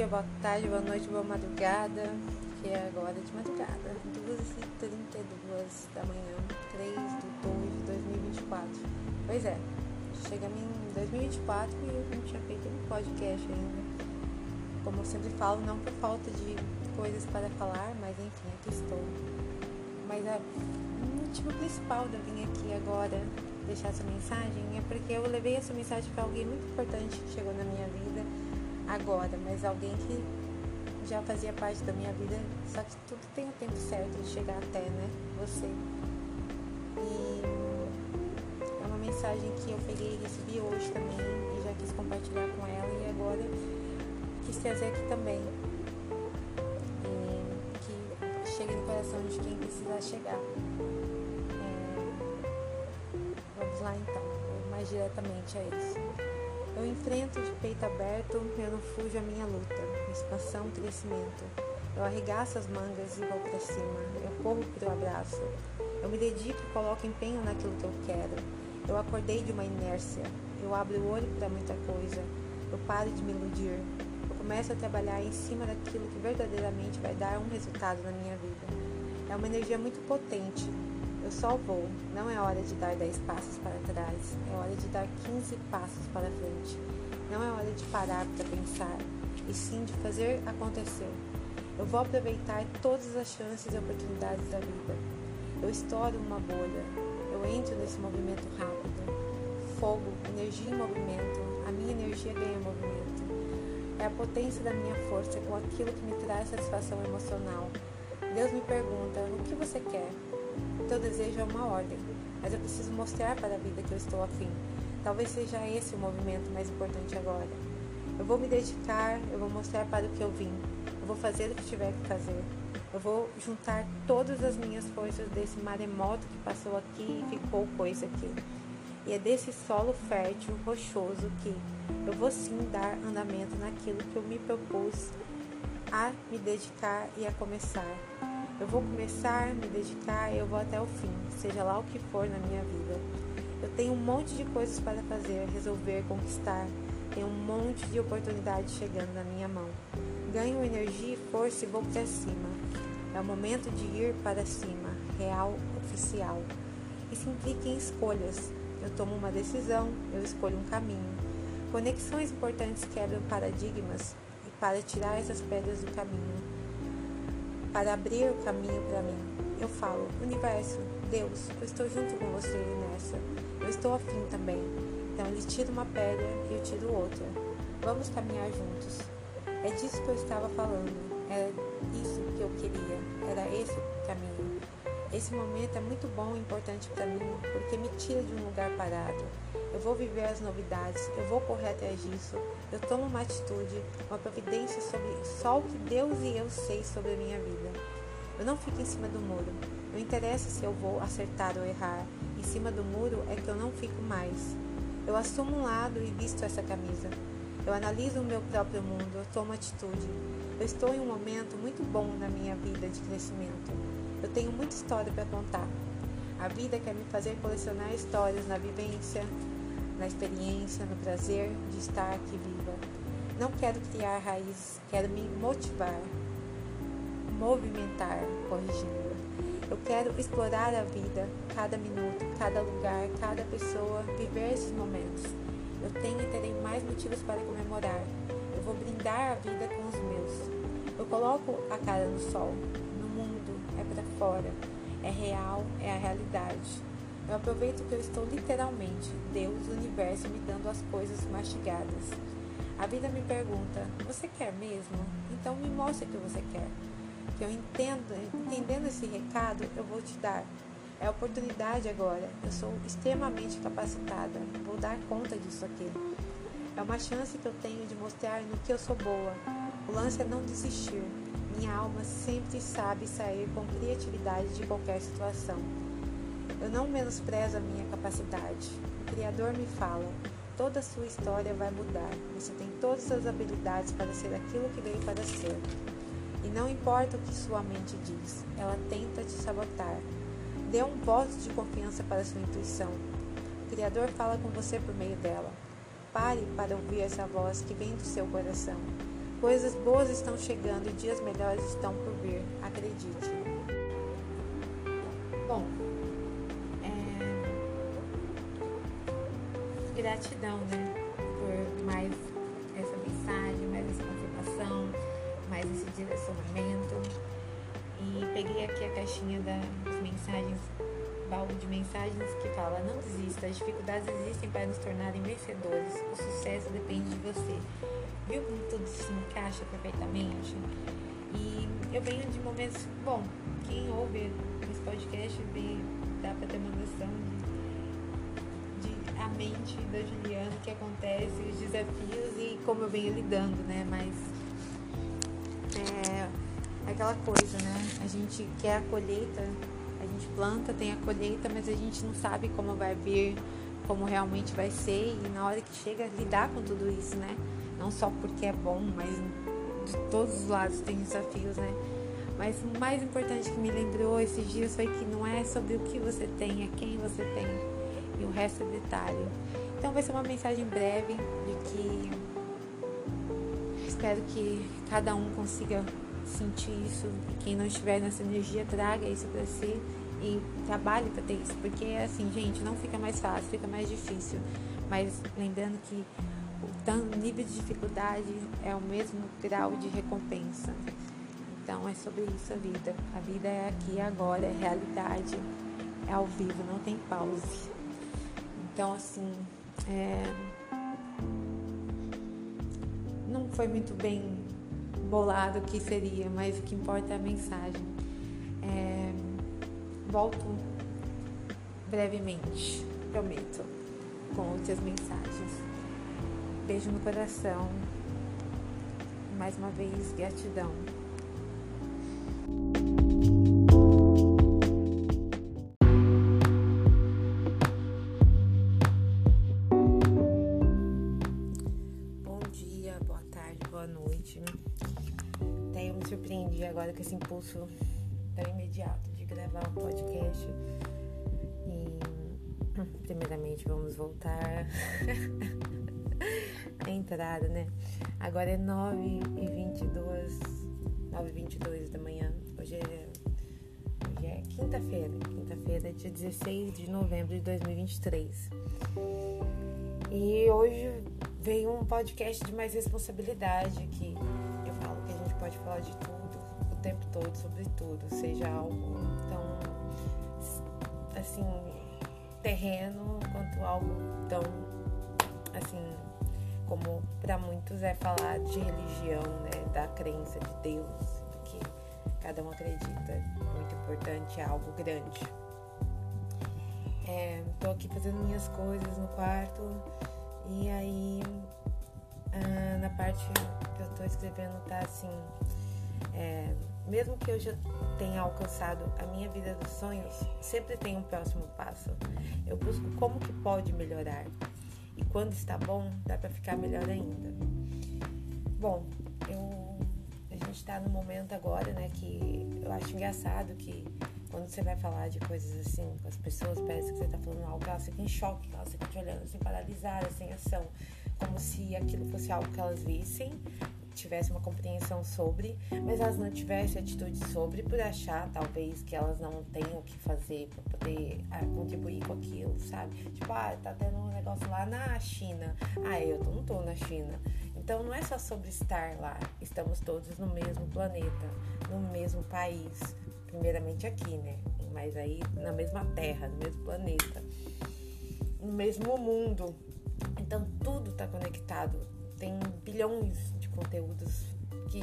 dia, boa tarde, boa noite, boa madrugada, que é agora de madrugada, 2h32 da manhã, 3 de 2 de 2024. Pois é, chegamos em 2024 e eu não tinha feito um podcast ainda. Como eu sempre falo, não por falta de coisas para falar, mas enfim, aqui estou. Mas a, o motivo principal de eu vir aqui agora deixar essa mensagem é porque eu levei essa mensagem para alguém muito importante que chegou na minha vida agora, mas alguém que já fazia parte da minha vida, só que tudo tem o tempo certo de chegar até, né? Você. E é uma mensagem que eu peguei e recebi hoje também e já quis compartilhar com ela e agora quis trazer aqui também. E que chegue no coração de quem precisar chegar. É, vamos lá então, mais diretamente a isso. Eu enfrento de peito aberto, eu não fujo a minha luta. Expansão, crescimento. Eu arregaço as mangas e vou para cima. Eu corro pro abraço. Eu me dedico e coloco empenho naquilo que eu quero. Eu acordei de uma inércia. Eu abro o olho para muita coisa. Eu paro de me iludir. Eu começo a trabalhar em cima daquilo que verdadeiramente vai dar um resultado na minha vida. É uma energia muito potente, eu só vou. Não é hora de dar 10 passos para trás. É hora de dar 15 passos para frente. Não é hora de parar para pensar, e sim de fazer acontecer. Eu vou aproveitar todas as chances e oportunidades da vida. Eu estouro uma bolha. Eu entro nesse movimento rápido. Fogo, energia em movimento. A minha energia ganha movimento. É a potência da minha força com aquilo que me traz satisfação emocional. Deus me pergunta: o que você quer? Teu desejo é uma ordem, mas eu preciso mostrar para a vida que eu estou afim. Talvez seja esse o movimento mais importante agora. Eu vou me dedicar, eu vou mostrar para o que eu vim, eu vou fazer o que tiver que fazer. Eu vou juntar todas as minhas forças desse maremoto que passou aqui e ficou coisa aqui. E é desse solo fértil, rochoso, que eu vou sim dar andamento naquilo que eu me propus a me dedicar e a começar. Eu vou começar, me dedicar e eu vou até o fim, seja lá o que for na minha vida. Eu tenho um monte de coisas para fazer, resolver, conquistar. Tenho um monte de oportunidades chegando na minha mão. Ganho energia e força e vou para cima. É o momento de ir para cima, real, oficial. Isso implica em escolhas. Eu tomo uma decisão, eu escolho um caminho. Conexões importantes quebram paradigmas e para tirar essas pedras do caminho para abrir o caminho para mim. Eu falo, universo, Deus, eu estou junto com você nessa. Eu estou afim também. Então ele tira uma pedra e eu tiro outra. Vamos caminhar juntos. É disso que eu estava falando. Era isso que eu queria. Era esse o caminho. Esse momento é muito bom e importante para mim porque me tira de um lugar parado. Eu vou viver as novidades, eu vou correr atrás disso. Eu tomo uma atitude, uma providência sobre só o que Deus e eu sei sobre a minha vida. Eu não fico em cima do muro. Não interessa se eu vou acertar ou errar. Em cima do muro é que eu não fico mais. Eu assumo um lado e visto essa camisa. Eu analiso o meu próprio mundo, eu tomo atitude. Eu estou em um momento muito bom na minha vida de crescimento. Eu tenho muita história para contar. A vida quer me fazer colecionar histórias na vivência, na experiência, no prazer de estar aqui viva. Não quero criar raízes, quero me motivar, movimentar, corrigindo. Eu quero explorar a vida, cada minuto, cada lugar, cada pessoa, viver esses momentos. Eu tenho e terei mais motivos para comemorar. Eu vou brindar a vida com os meus. Eu coloco a cara no sol, é para fora, é real, é a realidade. Eu aproveito que eu estou literalmente, Deus, o universo, me dando as coisas mastigadas. A vida me pergunta: Você quer mesmo? Então me mostre o que você quer. Que eu entendo, entendendo esse recado, eu vou te dar. É a oportunidade agora. Eu sou extremamente capacitada. Vou dar conta disso aqui. É uma chance que eu tenho de mostrar no que eu sou boa. O lance é não desistir. Minha alma sempre sabe sair com criatividade de qualquer situação. Eu não menosprezo a minha capacidade. O Criador me fala: toda a sua história vai mudar. Você tem todas as habilidades para ser aquilo que veio para ser. E não importa o que sua mente diz, ela tenta te sabotar. Dê um voto de confiança para sua intuição. O Criador fala com você por meio dela. Pare para ouvir essa voz que vem do seu coração. Coisas boas estão chegando e dias melhores estão por vir, acredite. Gratidão, né, por mais essa mensagem, mais essa confirmação, mais esse direcionamento. E peguei aqui a caixinha das mensagens baú de mensagens que fala: Não desista, as dificuldades existem para nos tornarem vencedores. O sucesso depende de você. Viu como tudo se encaixa perfeitamente? E eu venho de momentos. Bom, quem ouve esse podcast vê, da Juliana, o que acontece, os desafios e como eu venho lidando, né? Mas. É, é aquela coisa, né? A gente quer a colheita a gente planta, tem a colheita, mas a gente não sabe como vai vir, como realmente vai ser e na hora que chega lidar com tudo isso, né? Não só porque é bom, mas de todos os lados tem desafios, né? Mas o mais importante que me lembrou esses dias foi que não é sobre o que você tem, é quem você tem. O resto é detalhe. Então vai ser uma mensagem breve de que espero que cada um consiga sentir isso. E quem não estiver nessa energia, traga isso para si e trabalhe para ter isso. Porque, assim, gente, não fica mais fácil, fica mais difícil. Mas lembrando que o nível de dificuldade é o mesmo grau de recompensa. Então, é sobre isso a vida. A vida é aqui, agora, é realidade, é ao vivo, não tem pause. Então, assim, é... não foi muito bem bolado o que seria, mas o que importa é a mensagem. É, volto brevemente, prometo, com outras mensagens. Beijo no coração. Mais uma vez, gratidão. Agora com esse impulso tão imediato de gravar um podcast. E primeiramente vamos voltar a entrada, né? Agora é 9 e 22 9 e 22 da manhã. Hoje é, hoje é quinta-feira. Quinta-feira, dia 16 de novembro de 2023. E hoje veio um podcast de mais responsabilidade que pode falar de tudo tempo todo sobre tudo, seja algo tão assim terreno quanto algo tão assim como para muitos é falar de religião, né, da crença de Deus, que cada um acredita. Muito importante, é algo grande. É, tô aqui fazendo minhas coisas no quarto e aí ah, na parte que eu tô escrevendo tá assim é, mesmo que eu já tenha alcançado a minha vida dos sonhos, sempre tem um próximo passo. Eu busco como que pode melhorar. E quando está bom, dá para ficar melhor ainda. Bom, eu, a gente está no momento agora, né, que eu acho engraçado que quando você vai falar de coisas assim com as pessoas, parece que você está falando algo, elas ficam em choque, elas ficam te olhando assim, paralisadas, sem ação, como se aquilo fosse algo que elas vissem tivesse uma compreensão sobre, mas elas não tivessem atitude sobre por achar talvez que elas não tenham o que fazer para poder ah, contribuir com aquilo, sabe? Tipo, ah, tá tendo um negócio lá na China. Ah, eu não tô na China. Então não é só sobre estar lá, estamos todos no mesmo planeta, no mesmo país, primeiramente aqui, né? Mas aí na mesma terra, no mesmo planeta, no mesmo mundo. Então tudo está conectado. Tem bilhões conteúdos que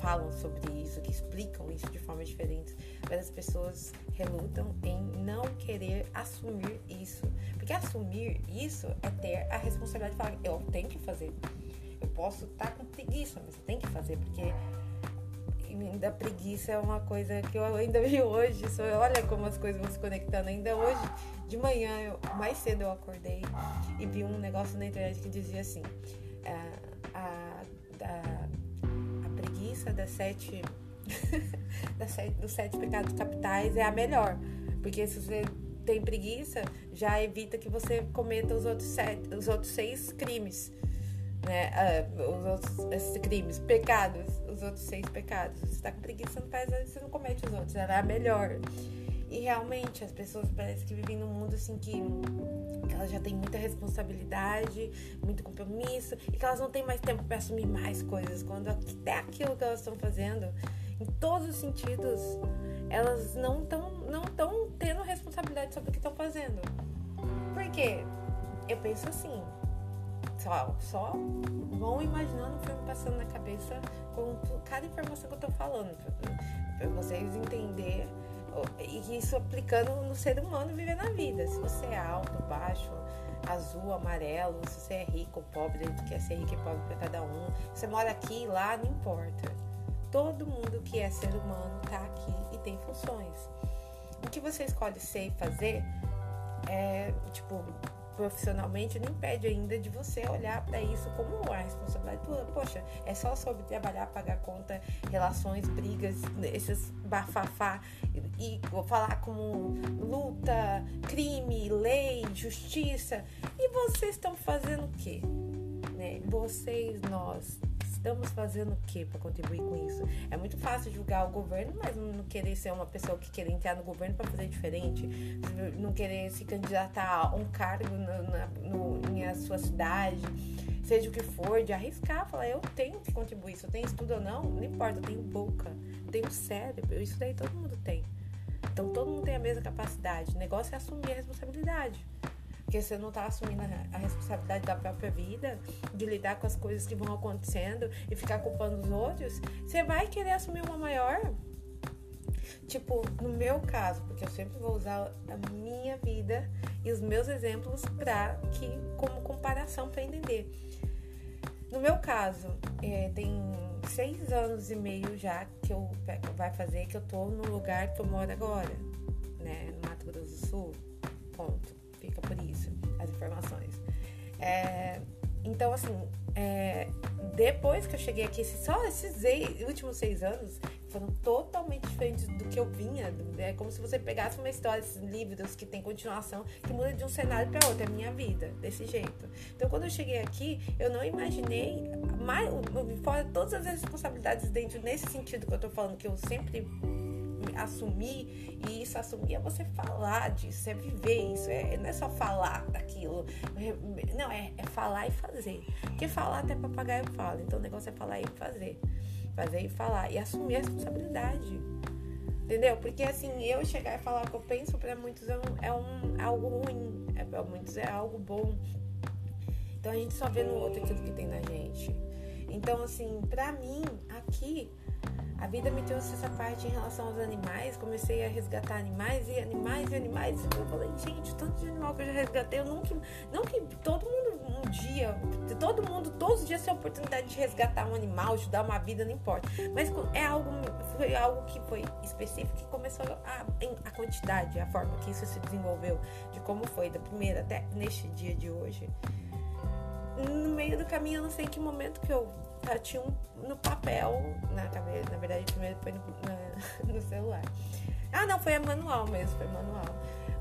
falam sobre isso, que explicam isso de forma diferente, mas as pessoas relutam em não querer assumir isso. Porque assumir isso é ter a responsabilidade de falar, eu tenho que fazer. Eu posso estar tá com preguiça, mas eu tenho que fazer, porque ainda preguiça é uma coisa que eu ainda vi hoje. Isso, olha como as coisas vão se conectando. Ainda hoje, de manhã, eu, mais cedo eu acordei e vi um negócio na internet que dizia assim: ah, a a, a preguiça das sete, das sete, dos sete pecados capitais é a melhor. Porque se você tem preguiça, já evita que você cometa os outros, sete, os outros seis crimes. Né? Uh, os outros esses crimes, pecados, os outros seis pecados. Você tá com preguiça, você não faz, você não comete os outros, ela é a melhor. E realmente as pessoas parecem que vivem num mundo assim que elas já têm muita responsabilidade, muito compromisso e que elas não têm mais tempo para assumir mais coisas. Quando até aquilo que elas estão fazendo, em todos os sentidos, elas não estão não tão tendo responsabilidade sobre o que estão fazendo. Por quê? Eu penso assim, só, só vão imaginando o filme passando na cabeça com cada informação que eu tô falando, para vocês entenderem e isso aplicando no ser humano vivendo a vida. Se você é alto, baixo, azul, amarelo, se você é rico pobre, quer ser rico e pobre para cada um. Se você mora aqui, lá, não importa. Todo mundo que é ser humano tá aqui e tem funções. O que você escolhe ser e fazer é, tipo, profissionalmente não impede ainda de você olhar para isso como a responsabilidade tua. Poxa, é só sobre trabalhar, pagar conta, relações, brigas, esses bafafá e vou falar como luta, crime, lei, justiça. E vocês estão fazendo o quê? Né? Vocês, nós, estamos fazendo o que para contribuir com isso? É muito fácil julgar o governo, mas não querer ser uma pessoa que quer entrar no governo para fazer diferente, não querer se candidatar a um cargo na, na no, na sua cidade, seja o que for, de arriscar, falar eu tenho que contribuir, se eu tenho estudo ou não, não importa, eu tenho boca, tenho cérebro, isso daí todo mundo tem. Então todo mundo tem a mesma capacidade. O negócio é assumir a responsabilidade. Porque você não está assumindo a responsabilidade da própria vida, de lidar com as coisas que vão acontecendo e ficar culpando os outros, você vai querer assumir uma maior. Tipo, no meu caso, porque eu sempre vou usar a minha vida e os meus exemplos para que como comparação para entender. No meu caso, é, tem seis anos e meio já que eu vai fazer que eu tô no lugar que eu moro agora, né, no Mato Grosso do Sul. Ponto fica por isso as informações. É, então, assim, é, depois que eu cheguei aqui, só esses últimos seis anos foram totalmente diferentes do que eu vinha. É como se você pegasse uma história, esses livros que tem continuação, que muda de um cenário para outro. É minha vida, desse jeito. Então, quando eu cheguei aqui, eu não imaginei, mais, fora todas as responsabilidades dentro, nesse sentido que eu tô falando, que eu sempre assumir, e isso assumir é você falar disso, é viver isso, é, não é só falar daquilo. Não, é, é falar e fazer. Porque falar até papagaio fala, então o negócio é falar e fazer. Fazer e falar. E assumir a responsabilidade. Entendeu? Porque assim, eu chegar e falar o que eu penso, para muitos é, um, é, um, é algo ruim, é, para muitos é algo bom. Então a gente só vê no outro aquilo que tem na gente. Então, assim, pra mim, aqui, a vida me trouxe essa parte em relação aos animais. Comecei a resgatar animais e animais e animais. E eu falei, gente, tanto de animal que eu já resgatei. Eu nunca. Não que todo mundo um dia, todo mundo, todos os dias tem a oportunidade de resgatar um animal, de dar uma vida, não importa. Mas é algo, foi algo que foi específico que começou a, a quantidade, a forma que isso se desenvolveu, de como foi, da primeira até neste dia de hoje. No meio do caminho, eu não sei em que momento que eu ela tinha um no papel, na, na verdade primeiro foi no, na, no celular. Ah, não, foi manual mesmo, foi manual.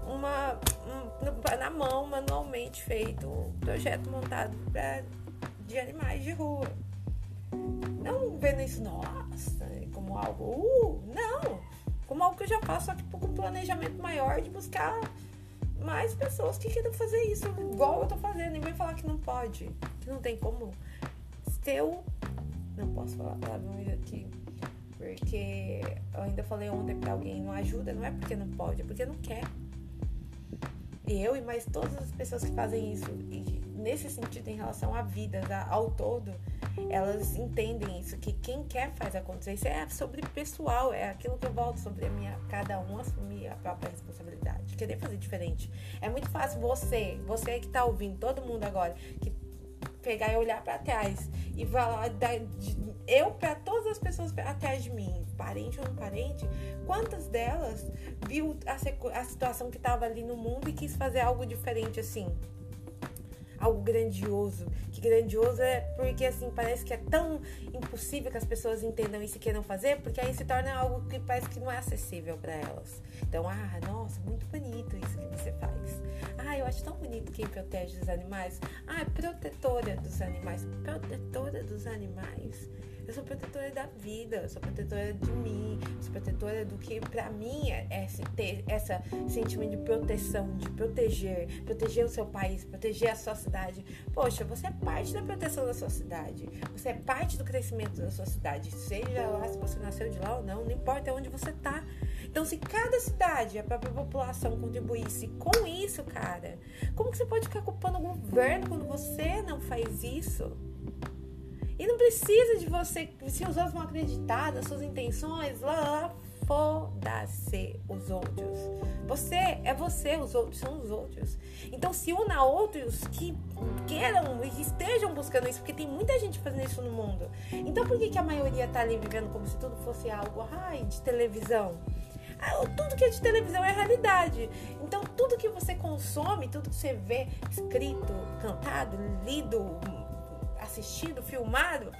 Uma, um, na mão, manualmente feito, um projeto montado pra, de animais de rua. Não vendo isso, nossa, como algo, uh, não, como algo que eu já faço, só que com um planejamento maior de buscar mais pessoas que queiram fazer isso, igual eu tô fazendo, e vem falar que não pode, que não tem como seu. Não posso falar palavrões aqui. Porque eu ainda falei ontem pra alguém, não ajuda, não é porque não pode, é porque não quer. E eu e mais todas as pessoas que fazem isso, nesse sentido, em relação à vida, ao todo, elas entendem isso, que quem quer faz acontecer. Isso é sobre pessoal, é aquilo que eu volto sobre a minha, cada um assumir a própria responsabilidade, querer fazer diferente. É muito fácil você, você que tá ouvindo, todo mundo agora, que pegar e olhar para trás e falar de, eu para todas as pessoas atrás de mim, parente ou não parente, quantas delas viu a, a situação que estava ali no mundo e quis fazer algo diferente assim? Algo grandioso. Que grandioso é porque assim parece que é tão impossível que as pessoas entendam isso e queiram fazer, porque aí se torna algo que parece que não é acessível para elas. Então, ah, nossa, muito bonito isso que você faz. Ah, eu acho tão bonito quem protege os animais. Ah, é protetora dos animais. Protetora dos animais. Eu sou protetora da vida, eu sou protetora de mim, eu sou protetora do que pra mim é, é ter essa sentimento de proteção, de proteger, proteger o seu país, proteger a sua cidade. Poxa, você é parte da proteção da sua cidade, você é parte do crescimento da sua cidade, seja lá se você nasceu de lá ou não, não importa onde você tá. Então, se cada cidade, a própria população contribuísse com isso, cara, como que você pode ficar culpando o governo quando você não faz isso? E não precisa de você, se os outros vão acreditar nas suas intenções, lá, lá, foda-se os outros. Você é você, os outros são os outros. Então se una a outros que queiram e estejam buscando isso, porque tem muita gente fazendo isso no mundo. Então por que, que a maioria tá ali vivendo como se tudo fosse algo ai, de televisão? Ah, tudo que é de televisão é realidade. Então, tudo que você consome, tudo que você vê escrito, cantado, lido, assistindo, filmado,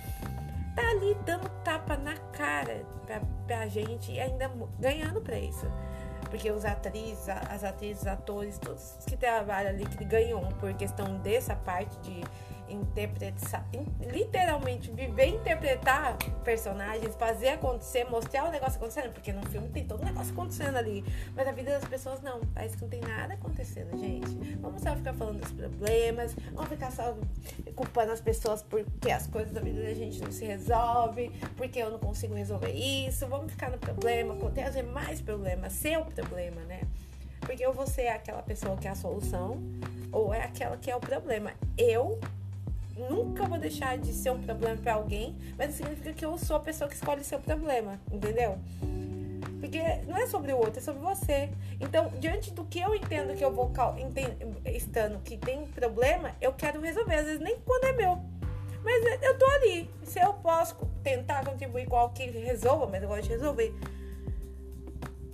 tá ali dando tapa na cara pra, pra gente e ainda ganhando pra isso. Porque os atrizes, as atrizes, atores, todos que trabalham ali, que ganham por questão dessa parte de interpretar, literalmente viver interpretar personagens, fazer acontecer, mostrar o negócio acontecendo, porque no filme tem todo o negócio acontecendo ali, mas a vida das pessoas não, parece que não tem nada acontecendo, gente. Vamos só ficar falando dos problemas, vamos ficar só culpando as pessoas porque as coisas da vida da gente não se resolvem, porque eu não consigo resolver isso, vamos ficar no problema, trazer mais problemas, seu problema, né? Porque ou você é aquela pessoa que é a solução, ou é aquela que é o problema. Eu nunca vou deixar de ser um problema para alguém, mas significa que eu sou a pessoa que escolhe seu problema, entendeu? Porque não é sobre o outro, é sobre você. Então, diante do que eu entendo que eu vou estando que tem problema, eu quero resolver. Às vezes nem quando é meu. Mas eu tô ali. Se eu posso tentar contribuir com algo que resolva, mas eu gosto de resolver.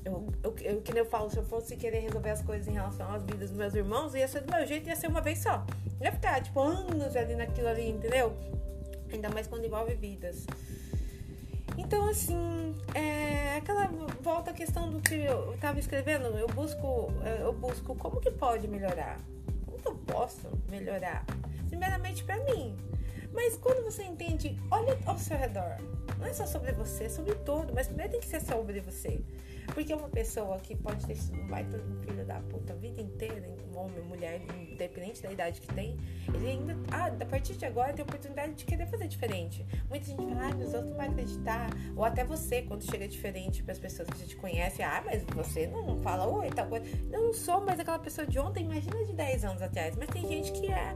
Eu, eu, eu, que nem eu falo, se eu fosse querer resolver as coisas em relação às vidas dos meus irmãos, ia ser do meu jeito, ia ser uma vez só. Ia ficar, tipo, anos ali naquilo ali, entendeu? Ainda mais quando envolve vidas. Então, assim, é aquela volta à questão do que eu tava escrevendo, eu busco, eu busco como que pode melhorar? Como que eu posso melhorar? Primeiramente para mim. Mas quando você entende, olha ao seu redor. Não é só sobre você, é sobre todo, mas primeiro tem que ser sobre você. Porque uma pessoa que pode ter sido um baita um filho da puta a vida inteira, um homem, mulher, independente da idade que tem, ele ainda, ah, a partir de agora tem a oportunidade de querer fazer diferente. Muita gente fala, ah, os outros não vão acreditar. Ou até você, quando chega diferente para as pessoas que já te conhecem, ah, mas você não fala oi, tal coisa. Eu não sou mais aquela pessoa de ontem, imagina de 10 anos atrás, mas tem gente que é.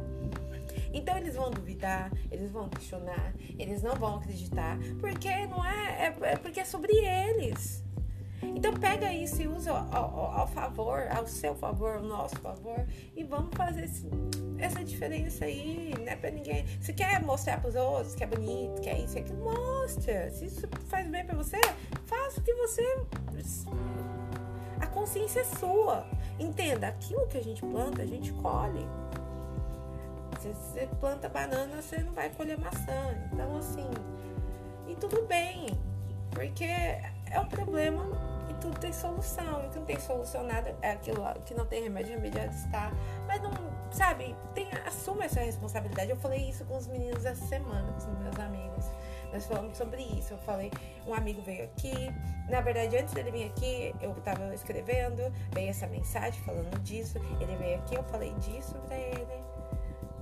Então eles vão duvidar, eles vão questionar, eles não vão acreditar, porque não é, é, é porque é sobre eles. Então pega isso e usa ao, ao, ao, favor, ao seu favor, ao nosso favor, e vamos fazer esse, essa diferença aí, não é pra ninguém. Se quer mostrar pros outros que é bonito, que é isso, é que mostra. Se isso faz bem pra você, faça o que você. A consciência é sua. Entenda, aquilo que a gente planta, a gente colhe. Se você planta banana, você não vai colher maçã. Então, assim, e tudo bem, porque é um problema tudo tem solução. E que não tem solução nada é aquilo que não tem remédio, remediado está. Mas não, sabe, tem, assuma essa responsabilidade. Eu falei isso com os meninos essa semana, com os meus amigos. Nós falamos sobre isso. Eu falei, um amigo veio aqui. Na verdade, antes dele vir aqui, eu estava escrevendo, veio essa mensagem falando disso. Ele veio aqui, eu falei disso pra ele.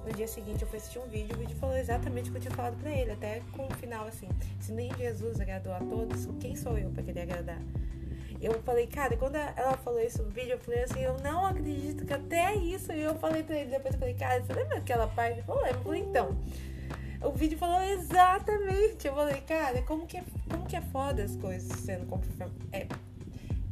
No dia seguinte eu fui assistir um vídeo, o vídeo falou exatamente o que eu tinha falado pra ele, até com o final assim: se nem Jesus agradou a todos, quem sou eu para querer agradar? Eu falei, cara, quando ela falou isso no vídeo, eu falei assim, eu não acredito que até isso. E eu falei pra ele, depois eu falei, cara, você lembra aquela parte? Ele falou, lembro. Eu falei, então. O vídeo falou exatamente. Eu falei, cara, como que é, como que é foda as coisas sendo confirmadas. É,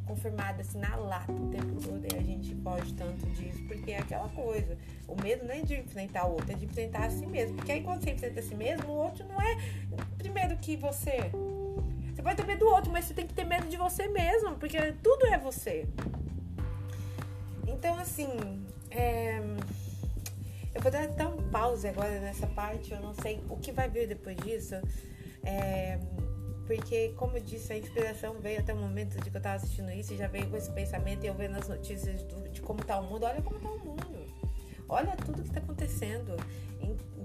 confirmada assim na lata o tempo todo e a gente foge tanto disso, porque é aquela coisa. O medo não é de enfrentar o outro, é de enfrentar a si mesmo. Porque aí quando você enfrenta a si mesmo, o outro não é primeiro que você. Pode ter medo do outro, mas você tem que ter medo de você mesmo, porque tudo é você. Então, assim, é... eu vou dar um pause agora nessa parte. Eu não sei o que vai vir depois disso. É, porque, como eu disse, a inspiração veio até o momento de que eu tava assistindo isso e já veio com esse pensamento e eu vendo as notícias do, de como tá o mundo. Olha como tá o mundo. Olha tudo que tá acontecendo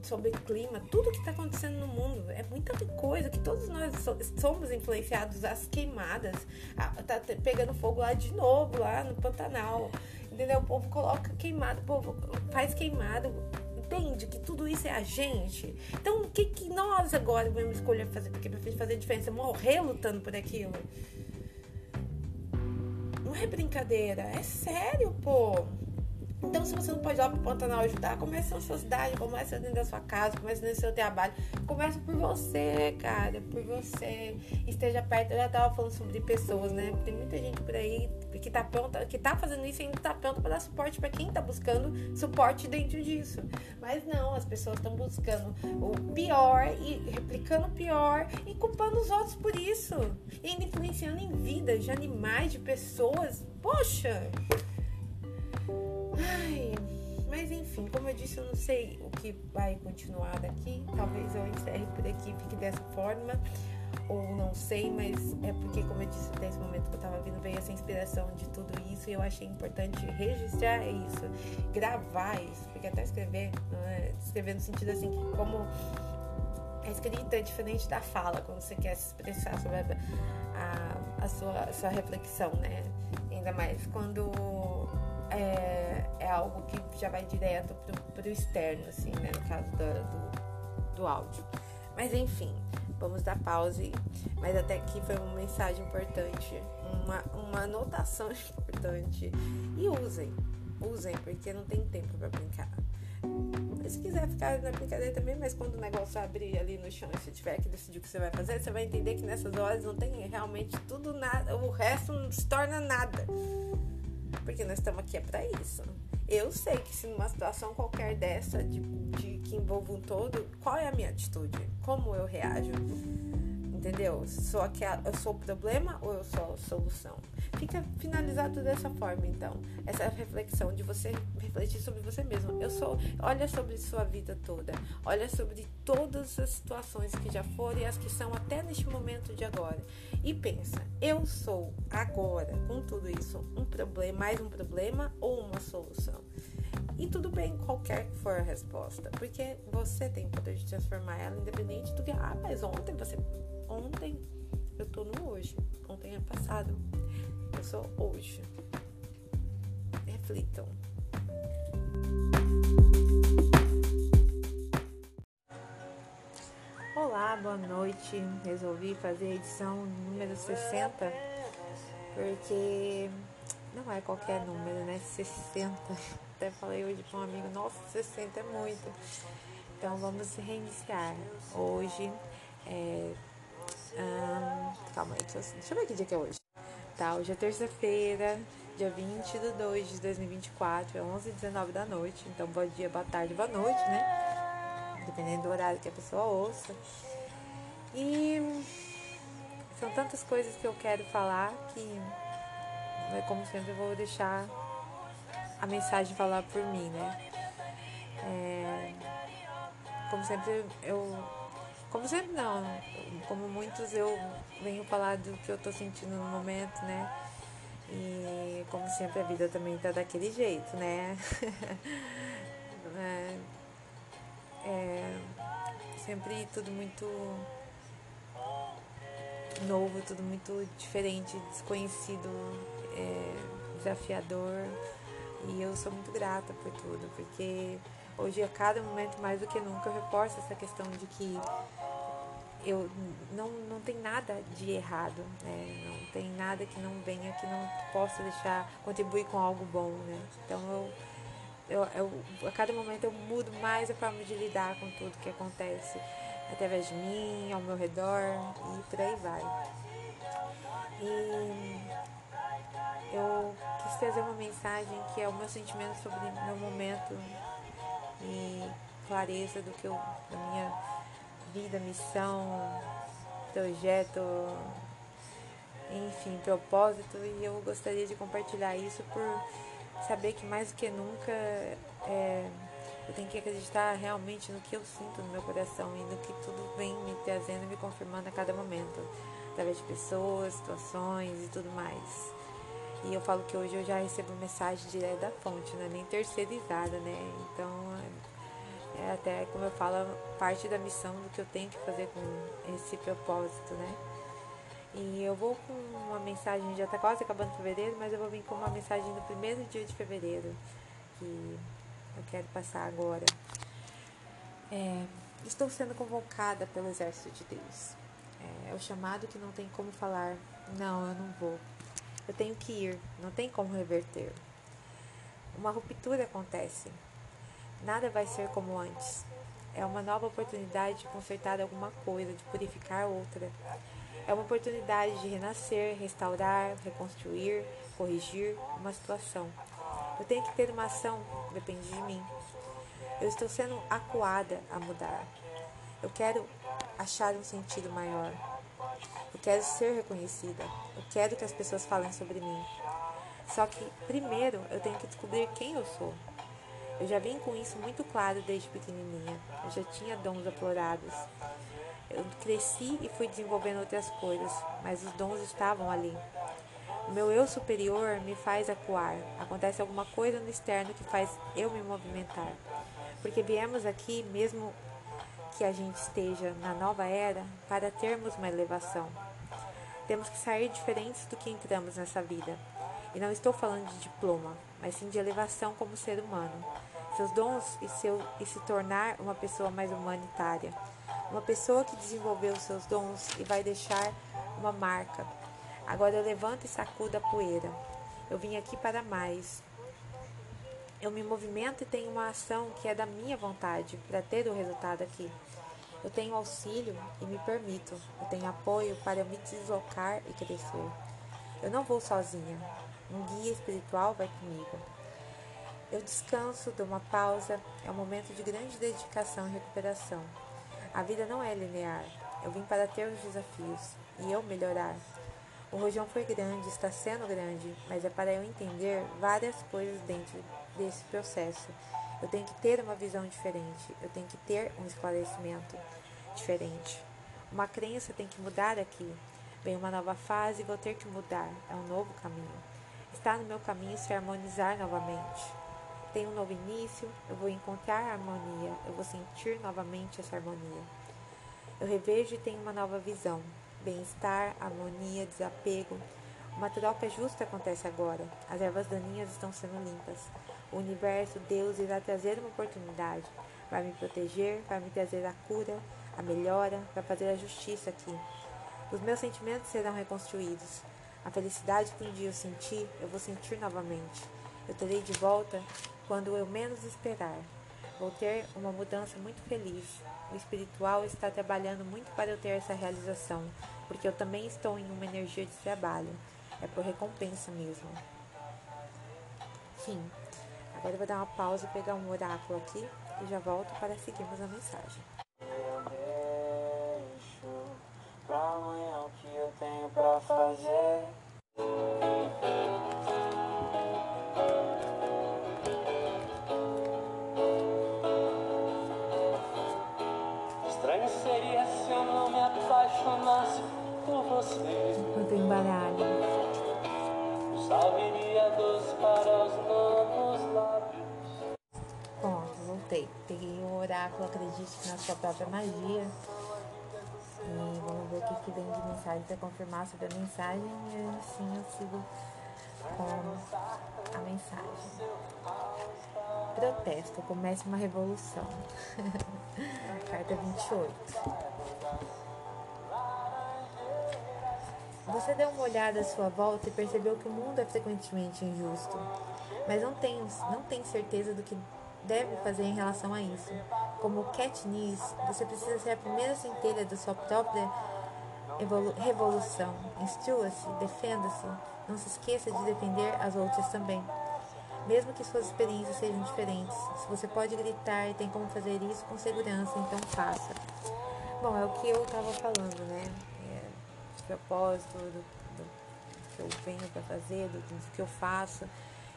sobre clima, tudo que tá acontecendo no mundo. É muita coisa que todos nós so, somos influenciados. As queimadas, a, tá pegando fogo lá de novo, lá no Pantanal. Entendeu? O povo coloca queimado, o povo faz queimado entende que tudo isso é a gente. Então, o que, que nós agora vamos escolher fazer? Porque pra fazer diferença, morrer lutando por aquilo. Não é brincadeira, é sério, pô. Então, se você não pode ir lá pro Pantanal ajudar, comece na sua cidade, comece dentro da sua casa, comece no seu trabalho. Comece por você, cara, por você. Esteja perto. Eu já tava falando sobre pessoas, né? Tem muita gente por aí que tá pronta, que tá fazendo isso e ainda tá pronta para dar suporte para quem tá buscando suporte dentro disso. Mas não, as pessoas estão buscando o pior e replicando o pior e culpando os outros por isso. E ainda influenciando em vidas de animais, de pessoas. Poxa! Ai, mas enfim, como eu disse, eu não sei o que vai continuar daqui. Talvez eu encerre por aqui, fique dessa forma, ou não sei, mas é porque, como eu disse, nesse momento que eu tava vindo, veio essa inspiração de tudo isso e eu achei importante registrar isso, gravar isso, porque até escrever, é? escrever no sentido assim, como a escrita é diferente da fala, quando você quer se expressar sobre a, a, a sua, a sua reflexão, né? Ainda mais quando é, é algo que já vai direto pro, pro externo, assim, né? No caso do, do, do áudio. Mas enfim, vamos dar pause. Mas até aqui foi uma mensagem importante, uma, uma anotação importante. E usem, usem, porque não tem tempo para brincar. Se quiser ficar na brincadeira também, mas quando o negócio abrir ali no chão e você tiver que decidir o que você vai fazer, você vai entender que nessas horas não tem realmente tudo nada, o resto não se torna nada porque nós estamos aqui é para isso. Eu sei que se numa situação qualquer dessa, de, de que envolva um todo, qual é a minha atitude? Como eu reajo? Entendeu? Sou aquela, eu sou o problema ou eu sou a solução? Fica finalizado dessa forma, então. Essa reflexão de você refletir sobre você mesmo. Eu sou, olha sobre sua vida toda. Olha sobre todas as situações que já foram e as que são até neste momento de agora. E pensa, eu sou agora, com tudo isso, um problema, mais um problema ou uma solução? E tudo bem, qualquer que for a resposta, porque você tem poder de transformar ela independente do que. Ah, mas ontem você ontem, eu tô no hoje. Ontem é passado. Eu sou hoje. Reflitam. Olá, boa noite. Resolvi fazer a edição número 60 porque não é qualquer número, né? 60. Até falei hoje para um amigo, nossa, 60 é muito. Então vamos reiniciar. Hoje é calma aí, deixa eu ver que dia que é hoje. Tá, hoje é terça-feira, dia 20 de 2 de 2024, é 11 h 19 da noite. Então, bom dia, boa tarde, boa noite, né? Dependendo do horário que a pessoa ouça. E são tantas coisas que eu quero falar que, né, como sempre, eu vou deixar a mensagem falar por mim, né? É, como sempre, eu como sempre não, como muitos eu venho falar do que eu tô sentindo no momento, né? E como sempre a vida também tá daquele jeito, né? é, é, sempre tudo muito novo, tudo muito diferente, desconhecido, é, desafiador. E eu sou muito grata por tudo, porque hoje a cada momento mais do que nunca eu reforço essa questão de que eu não, não tem nada de errado, né? Não tem nada que não venha que não possa deixar contribuir com algo bom, né? Então eu, eu, eu a cada momento eu mudo mais a forma de lidar com tudo que acontece através de mim, ao meu redor e por aí vai. E eu quis trazer uma mensagem que é o meu sentimento sobre meu momento e clareza do que eu, da minha vida, missão, projeto, enfim, propósito, e eu gostaria de compartilhar isso por saber que mais do que nunca é, Eu tenho que acreditar realmente no que eu sinto no meu coração e no que tudo vem me trazendo e me confirmando a cada momento, através de pessoas, situações e tudo mais. E eu falo que hoje eu já recebo mensagem direto da fonte, não é nem terceirizada, né? Então, é até, como eu falo, parte da missão do que eu tenho que fazer com esse propósito, né? E eu vou com uma mensagem, já está quase acabando fevereiro, mas eu vou vir com uma mensagem no primeiro dia de fevereiro, que eu quero passar agora. É, estou sendo convocada pelo exército de Deus. É, é o chamado que não tem como falar, não, eu não vou. Eu tenho que ir, não tem como reverter. Uma ruptura acontece. Nada vai ser como antes. É uma nova oportunidade de consertar alguma coisa, de purificar outra. É uma oportunidade de renascer, restaurar, reconstruir, corrigir uma situação. Eu tenho que ter uma ação, depende de mim. Eu estou sendo acuada a mudar. Eu quero achar um sentido maior. Eu quero ser reconhecida. Eu quero que as pessoas falem sobre mim. Só que primeiro eu tenho que descobrir quem eu sou. Eu já vim com isso muito claro desde pequenininha. Eu já tinha dons aflorados. Eu cresci e fui desenvolvendo outras coisas, mas os dons estavam ali. O meu eu superior me faz acuar. Acontece alguma coisa no externo que faz eu me movimentar. Porque viemos aqui, mesmo que a gente esteja na nova era, para termos uma elevação. Temos que sair diferentes do que entramos nessa vida. E não estou falando de diploma, mas sim de elevação como ser humano. Seus dons e, seu, e se tornar uma pessoa mais humanitária uma pessoa que desenvolveu seus dons e vai deixar uma marca. Agora eu levanto e sacudo a poeira. Eu vim aqui para mais. Eu me movimento e tenho uma ação que é da minha vontade para ter o resultado aqui. Eu tenho auxílio e me permito. Eu tenho apoio para me deslocar e crescer. Eu não vou sozinha. Um guia espiritual vai comigo. Eu descanso, dou uma pausa. É um momento de grande dedicação e recuperação. A vida não é linear. Eu vim para ter os desafios e eu melhorar. O rojão foi grande, está sendo grande, mas é para eu entender várias coisas dentro desse processo. Eu tenho que ter uma visão diferente, eu tenho que ter um esclarecimento diferente. Uma crença tem que mudar aqui. Vem uma nova fase e vou ter que mudar. É um novo caminho. Está no meu caminho se harmonizar novamente tem um novo início, eu vou encontrar a harmonia, eu vou sentir novamente essa harmonia. Eu revejo e tenho uma nova visão. Bem-estar, harmonia, desapego. Uma troca justa acontece agora. As ervas daninhas estão sendo limpas. O universo, Deus, irá trazer uma oportunidade. Vai me proteger, vai me trazer a cura, a melhora, vai fazer a justiça aqui. Os meus sentimentos serão reconstruídos. A felicidade que um dia eu senti, eu vou sentir novamente. Eu terei de volta quando eu menos esperar. Vou ter uma mudança muito feliz. O espiritual está trabalhando muito para eu ter essa realização, porque eu também estou em uma energia de trabalho. É por recompensa mesmo. Fim. Agora eu vou dar uma pausa e pegar um oráculo aqui e já volto para seguirmos a mensagem. Pra amanhã o que eu tenho pra fazer. apaixonasse por você. Enquanto embaralho. Salveria doce para os lábios. Pronto, voltei. Peguei o oráculo, acredite na sua própria magia. E vamos ver o que, que vem de mensagem para confirmar sobre a mensagem. E assim eu sigo com a mensagem. Protesto, comece uma revolução. Carta 28. Você deu uma olhada à sua volta e percebeu que o mundo é frequentemente injusto, mas não tem, não tem certeza do que deve fazer em relação a isso. Como Katniss, você precisa ser a primeira centelha da sua própria revolução. Instrua-se, defenda-se, não se esqueça de defender as outras também. Mesmo que suas experiências sejam diferentes, se você pode gritar e tem como fazer isso com segurança, então faça. Bom, é o que eu estava falando, né? Propósito, do, do que eu venho para fazer, do, do, que eu faço.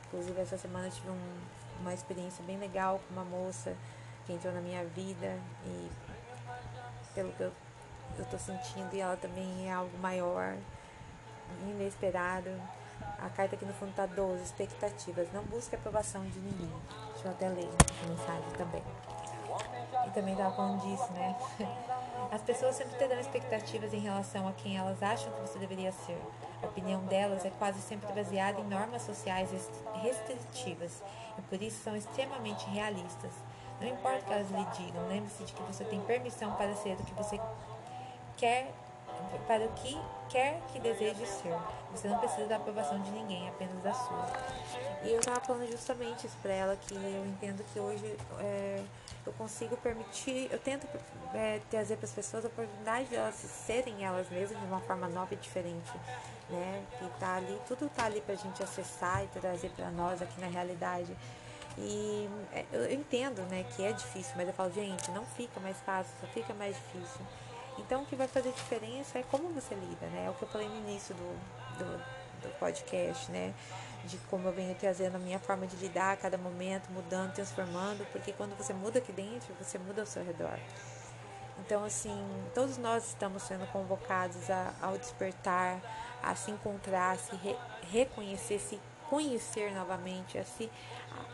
Inclusive, essa semana eu tive um, uma experiência bem legal com uma moça que entrou na minha vida e pelo que eu, tô sentindo e ela também é algo maior, inesperado. A carta aqui no fundo tá 12, expectativas. Não busque aprovação de ninguém. Deixa eu até ler essa mensagem também. Também tava falando disso, né? As pessoas sempre terão expectativas em relação a quem elas acham que você deveria ser. A opinião delas é quase sempre baseada em normas sociais restritivas e por isso são extremamente realistas. Não importa o que elas lhe digam, lembre-se de que você tem permissão para ser o que você quer, para o que quer que deseje ser. Você não precisa da aprovação de ninguém, apenas da sua. E eu estava falando justamente isso para ela, que eu entendo que hoje é, eu consigo permitir, eu tento é, trazer para as pessoas a oportunidade de elas serem elas mesmas de uma forma nova e diferente, né? Que tá ali, tudo tá ali para a gente acessar e trazer para nós aqui na realidade. E é, eu entendo, né, que é difícil, mas eu falo, gente, não fica mais fácil, só fica mais difícil. Então, o que vai fazer diferença é como você lida, né? É o que eu falei no início do, do, do podcast, né? De como eu venho trazendo a minha forma de lidar a cada momento, mudando, transformando, porque quando você muda aqui dentro, você muda ao seu redor. Então, assim, todos nós estamos sendo convocados a, ao despertar, a se encontrar, a se re, reconhecer, se conhecer novamente, a se,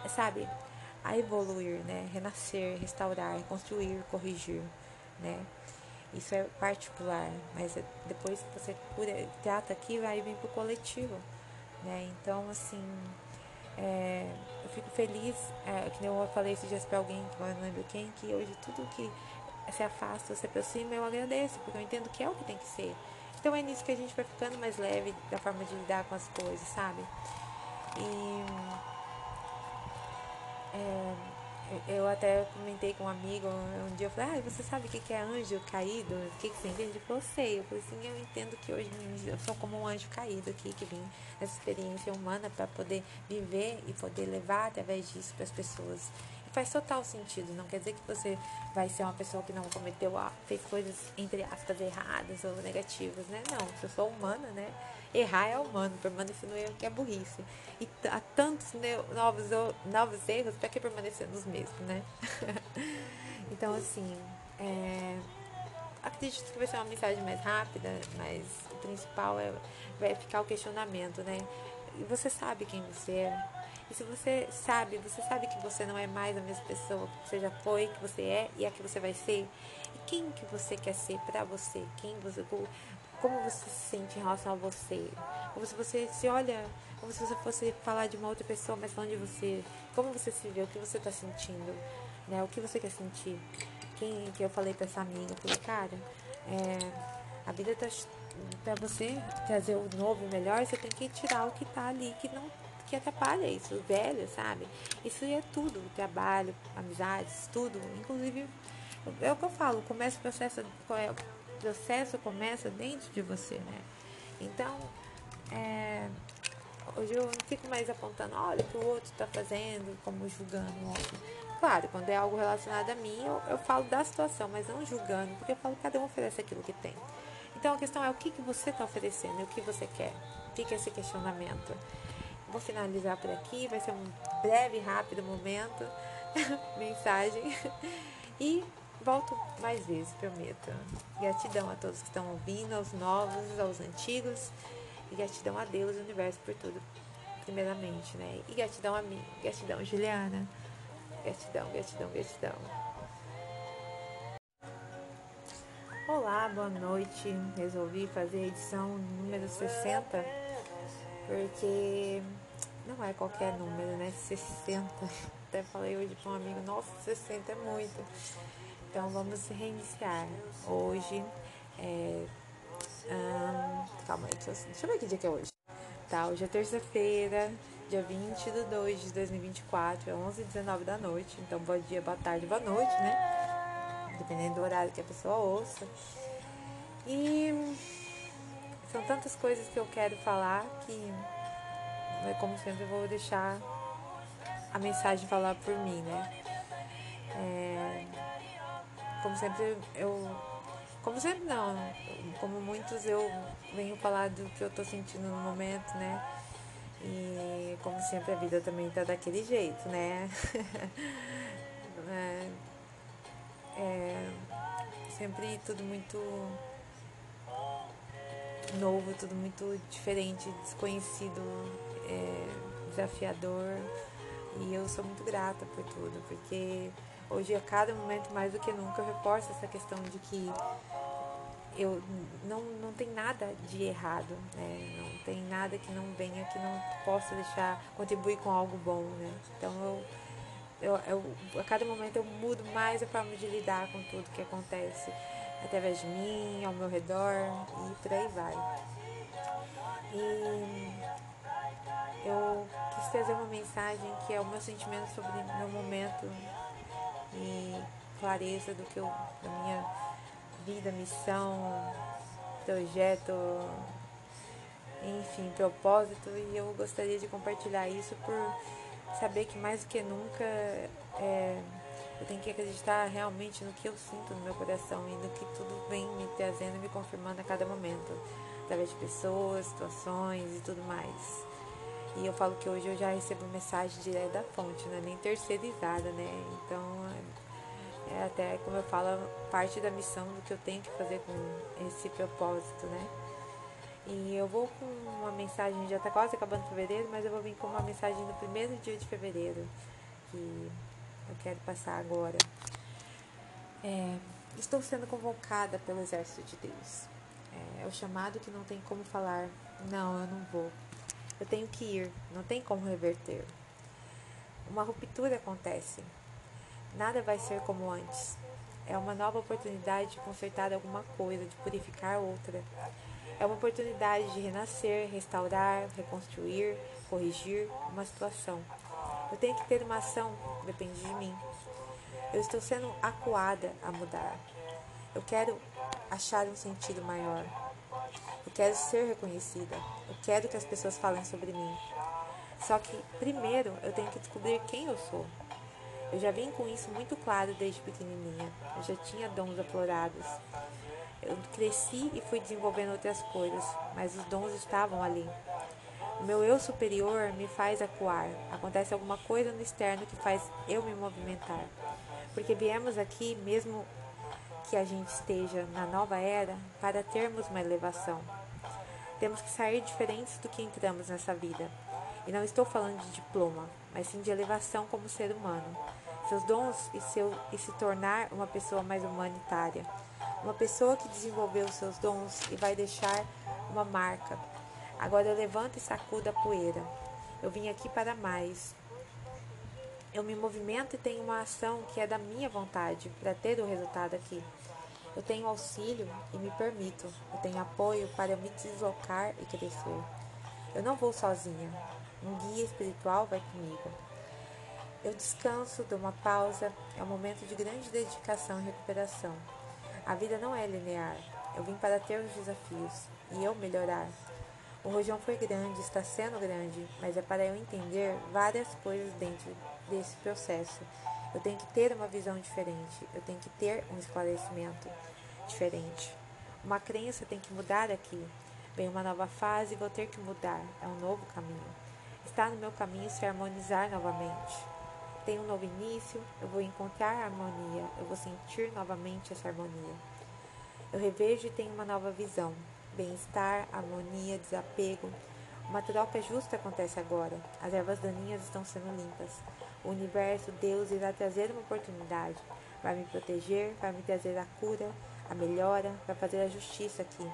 a, sabe, a evoluir, né? Renascer, restaurar, construir, corrigir, né? Isso é particular, mas é depois que você trata aqui, vai vir pro coletivo, né? Então, assim, é, eu fico feliz, é, que eu falei esses dias pra alguém, que eu não lembro quem, que hoje tudo que se afasta, se aproxima, eu agradeço, porque eu entendo que é o que tem que ser. Então é nisso que a gente vai ficando mais leve da forma de lidar com as coisas, sabe? E é, eu até comentei com um amigo um dia, eu falei, ah, você sabe o que é anjo caído? O que, você entende? Ele falou, sei. Eu falei assim, eu entendo que hoje eu sou como um anjo caído aqui, que vim nessa experiência humana para poder viver e poder levar através disso para as pessoas faz total sentido. Não quer dizer que você vai ser uma pessoa que não cometeu, fez coisas, entre aspas, erradas ou negativas, né? Não, se eu sou humana, né? Errar é humano, permanecer no erro que é burrice. E há tantos novos, novos erros, para que permanecer nos mesmos, né? então, assim, é, acredito que vai ser uma mensagem mais rápida, mas o principal é vai ficar o questionamento, né? E você sabe quem você é e se você sabe, você sabe que você não é mais a mesma pessoa que você já foi, que você é e a que você vai ser. E quem que você quer ser para você? Quem você, como você se sente em relação a você? Como se você se olha, como se você fosse falar de uma outra pessoa, mas falando de você. Como você se vê, o que você está sentindo, né? O que você quer sentir? Quem que eu falei para essa amiga, falei, cara, é, a vida tá para você trazer o novo, o melhor, você tem que tirar o que tá ali que não que atrapalha isso, o velho, sabe? Isso é tudo, trabalho, amizades, tudo. Inclusive, é o que eu falo, começa o processo, é, processo começa dentro de você, né? Então, é, hoje eu não fico mais apontando, olha o que o outro está fazendo, como julgando o outro. Claro, quando é algo relacionado a mim, eu, eu falo da situação, mas não julgando, porque eu falo cada um oferece aquilo que tem. Então a questão é o que, que você está oferecendo e o que você quer. Fica esse questionamento. Vou finalizar por aqui, vai ser um breve, rápido momento, mensagem. E volto mais vezes, prometo. Gratidão a todos que estão ouvindo, aos novos, aos antigos. E gratidão a Deus universo por tudo, primeiramente, né? E gratidão a mim, gratidão, Juliana. Gratidão, gratidão, gratidão. Olá, boa noite. Resolvi fazer a edição número 60 porque não é qualquer número, né? 60. Até falei hoje para um amigo, nossa, 60 é muito. Então vamos reiniciar. Hoje é. Hum, calma aí, deixa deixa eu ver que dia que é hoje. Tá, hoje é terça-feira, dia 20 de 2 de 2024, é 11 h 19 da noite. Então, bom dia, boa tarde, boa noite, né? Dependendo do horário que a pessoa ouça. E são tantas coisas que eu quero falar que né, como sempre, eu vou deixar a mensagem falar por mim, né? É, como sempre, eu. Como sempre, não. Como muitos, eu venho falar do que eu tô sentindo no momento, né? E como sempre a vida também tá daquele jeito, né? é, é, sempre tudo muito novo, tudo muito diferente, desconhecido, é, desafiador. E eu sou muito grata por tudo, porque hoje, a cada momento, mais do que nunca, eu reforço essa questão de que eu não, não tem nada de errado, né? Não tem nada que não venha que não possa deixar contribuir com algo bom, né? Então eu, eu, eu a cada momento eu mudo mais a forma de lidar com tudo que acontece através de mim, ao meu redor e por aí vai. E eu quis trazer uma mensagem que é o meu sentimento sobre meu momento e clareza do que eu, da minha vida, missão, projeto, enfim, propósito e eu gostaria de compartilhar isso por saber que mais do que nunca é, eu tenho que acreditar realmente no que eu sinto no meu coração e no que tudo vem me trazendo e me confirmando a cada momento, através de pessoas, situações e tudo mais. E eu falo que hoje eu já recebo mensagem direto da fonte, não é nem terceirizada, né? Então, é até, como eu falo, parte da missão do que eu tenho que fazer com esse propósito, né? E eu vou com uma mensagem, já está quase acabando fevereiro, mas eu vou vir com uma mensagem no primeiro dia de fevereiro, que eu quero passar agora. É, estou sendo convocada pelo exército de Deus. É, é o chamado que não tem como falar, não, eu não vou. Eu tenho que ir, não tem como reverter. Uma ruptura acontece. Nada vai ser como antes. É uma nova oportunidade de consertar alguma coisa, de purificar outra. É uma oportunidade de renascer, restaurar, reconstruir, corrigir uma situação. Eu tenho que ter uma ação, depende de mim. Eu estou sendo acuada a mudar. Eu quero achar um sentido maior. Eu quero ser reconhecida. Eu quero que as pessoas falem sobre mim. Só que primeiro eu tenho que descobrir quem eu sou. Eu já vim com isso muito claro desde pequenininha. Eu já tinha dons aflorados. Eu cresci e fui desenvolvendo outras coisas, mas os dons estavam ali. O meu eu superior me faz acuar. Acontece alguma coisa no externo que faz eu me movimentar. Porque viemos aqui, mesmo que a gente esteja na nova era, para termos uma elevação. Temos que sair diferentes do que entramos nessa vida. E não estou falando de diploma, mas sim de elevação como ser humano. Seus dons e, seu, e se tornar uma pessoa mais humanitária. Uma pessoa que desenvolveu seus dons e vai deixar uma marca Agora eu levanto e sacudo a poeira. Eu vim aqui para mais. Eu me movimento e tenho uma ação que é da minha vontade para ter o resultado aqui. Eu tenho auxílio e me permito. Eu tenho apoio para me deslocar e crescer. Eu não vou sozinha. Um guia espiritual vai comigo. Eu descanso, dou uma pausa. É um momento de grande dedicação e recuperação. A vida não é linear. Eu vim para ter os desafios e eu melhorar. O rojão foi grande, está sendo grande, mas é para eu entender várias coisas dentro desse processo. Eu tenho que ter uma visão diferente, eu tenho que ter um esclarecimento diferente. Uma crença tem que mudar aqui. Vem uma nova fase e vou ter que mudar. É um novo caminho. Está no meu caminho se harmonizar novamente. Tem um novo início, eu vou encontrar a harmonia, eu vou sentir novamente essa harmonia. Eu revejo e tenho uma nova visão bem-estar, harmonia, desapego. Uma troca justa acontece agora. As ervas daninhas estão sendo limpas. O universo, Deus, irá trazer uma oportunidade. Vai me proteger, vai me trazer a cura, a melhora, vai fazer a justiça aqui.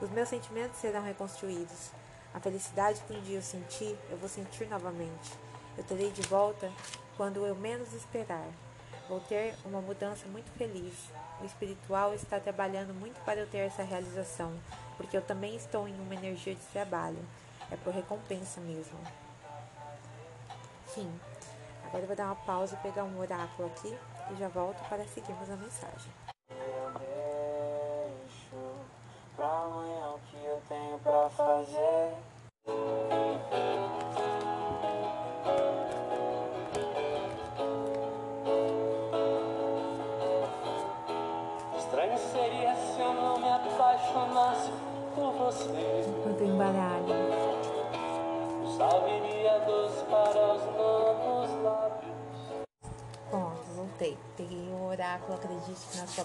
Os meus sentimentos serão reconstruídos. A felicidade que um dia eu senti, eu vou sentir novamente. Eu terei de volta quando eu menos esperar. Vou ter uma mudança muito feliz. O espiritual está trabalhando muito para eu ter essa realização, porque eu também estou em uma energia de trabalho. É por recompensa mesmo. Fim. Agora eu vou dar uma pausa e pegar um oráculo aqui e já volto para seguirmos a mensagem.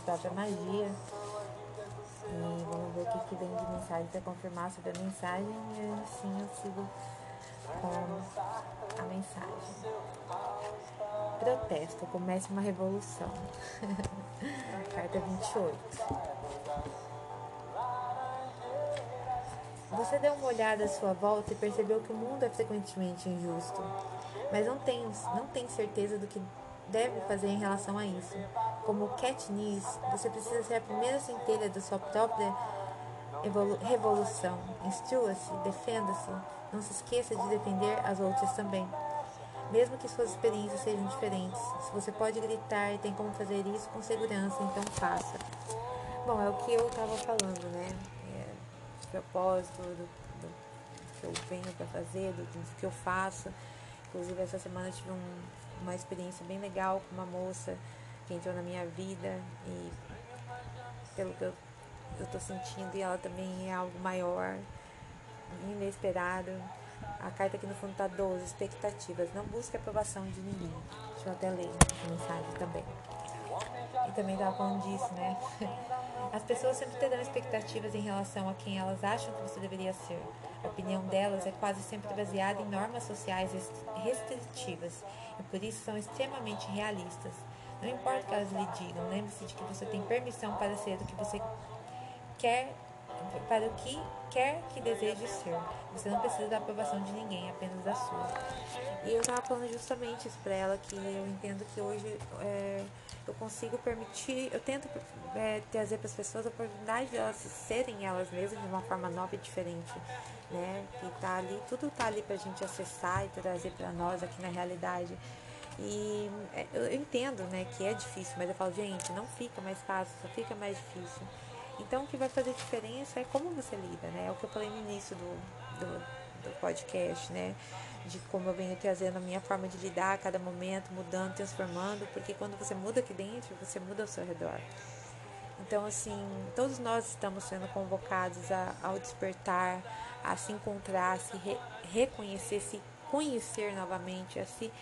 Própria magia. E vamos ver o que, que vem de mensagem para confirmar sobre a mensagem. E assim eu sigo com a mensagem. Protesto, comece uma revolução. Carta 28. Você deu uma olhada à sua volta e percebeu que o mundo é frequentemente injusto, mas não tem, não tem certeza do que deve fazer em relação a isso. Como Katniss, você precisa ser a primeira centelha da sua própria revolução. Instrua-se, defenda-se, não se esqueça de defender as outras também. Mesmo que suas experiências sejam diferentes, se você pode gritar e tem como fazer isso com segurança, então faça. Bom, é o que eu estava falando, né? propósito, do, do que eu venho para fazer, do, do, que eu faço. Inclusive, essa semana eu tive um, uma experiência bem legal com uma moça entrou na minha vida e pelo que eu, tô sentindo, e ela também é algo maior, inesperado. A carta aqui no fundo tá 12, expectativas. Não busque aprovação de ninguém. Deixa eu até ler a mensagem também. E também tava falando disso, né? As pessoas sempre terão expectativas em relação a quem elas acham que você deveria ser. A opinião delas é quase sempre baseada em normas sociais restritivas e por isso são extremamente realistas. Não importa o que elas lhe digam, lembre-se de que você tem permissão para ser o que você quer, para o que quer que deseje ser. Você não precisa da aprovação de ninguém, apenas da sua. E eu estava falando justamente isso para ela, que eu entendo que hoje. É, eu consigo permitir, eu tento é, trazer para as pessoas a oportunidade de elas serem elas mesmas de uma forma nova e diferente, né? Que tá ali, tudo tá ali para a gente acessar e trazer para nós aqui na realidade. E é, eu entendo, né, que é difícil, mas eu falo, gente, não fica mais fácil, só fica mais difícil. Então, o que vai fazer diferença é como você lida, né? É o que eu falei no início do, do, do podcast, né? de como eu venho trazendo a minha forma de lidar a cada momento, mudando, transformando, porque quando você muda aqui dentro, você muda ao seu redor. Então, assim, todos nós estamos sendo convocados a, ao despertar, a se encontrar, a se re, reconhecer, se conhecer novamente, a se,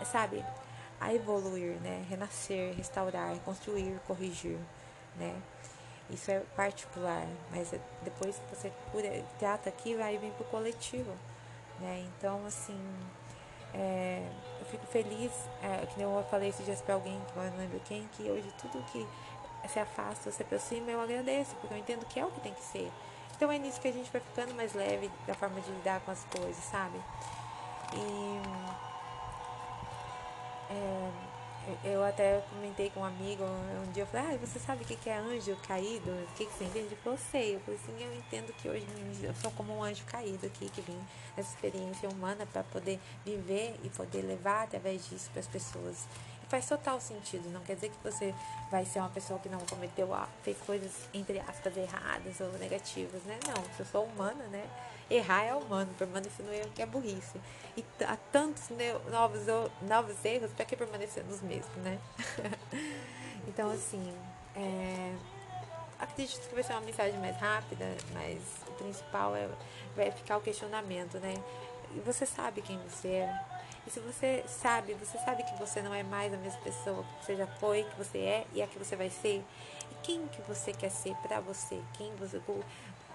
a, sabe, a evoluir, né? Renascer, restaurar, construir, corrigir, né? Isso é particular, mas depois que você cura, trata aqui, vai vir para o coletivo. Né? Então, assim, é, eu fico feliz, é, que eu falei esses dias para alguém, que eu não lembro quem, que hoje tudo que se afasta, se aproxima, eu agradeço, porque eu entendo que é o que tem que ser. Então é nisso que a gente vai ficando mais leve da forma de lidar com as coisas, sabe? E é, eu até comentei com um amigo um dia, eu falei, ah, você sabe o que é anjo caído? O que, você entende? Ele falou, sei. Eu falei assim, eu entendo que hoje eu sou como um anjo caído aqui, que vim nessa experiência humana para poder viver e poder levar através disso para as pessoas. E faz total sentido, não quer dizer que você vai ser uma pessoa que não cometeu, fez coisas, entre aspas, erradas ou negativas, né? Não, se eu sou humana, né? Errar é humano, permanecer no erro que é burrice. E há tantos novos, novos erros, para que permanecer nos mesmos, né? então, assim, é, acredito que vai ser uma mensagem mais rápida, mas o principal é vai ficar o questionamento, né? E você sabe quem você é. E se você sabe, você sabe que você não é mais a mesma pessoa que você já foi, que você é e a que você vai ser. E quem que você quer ser para você? Quem você,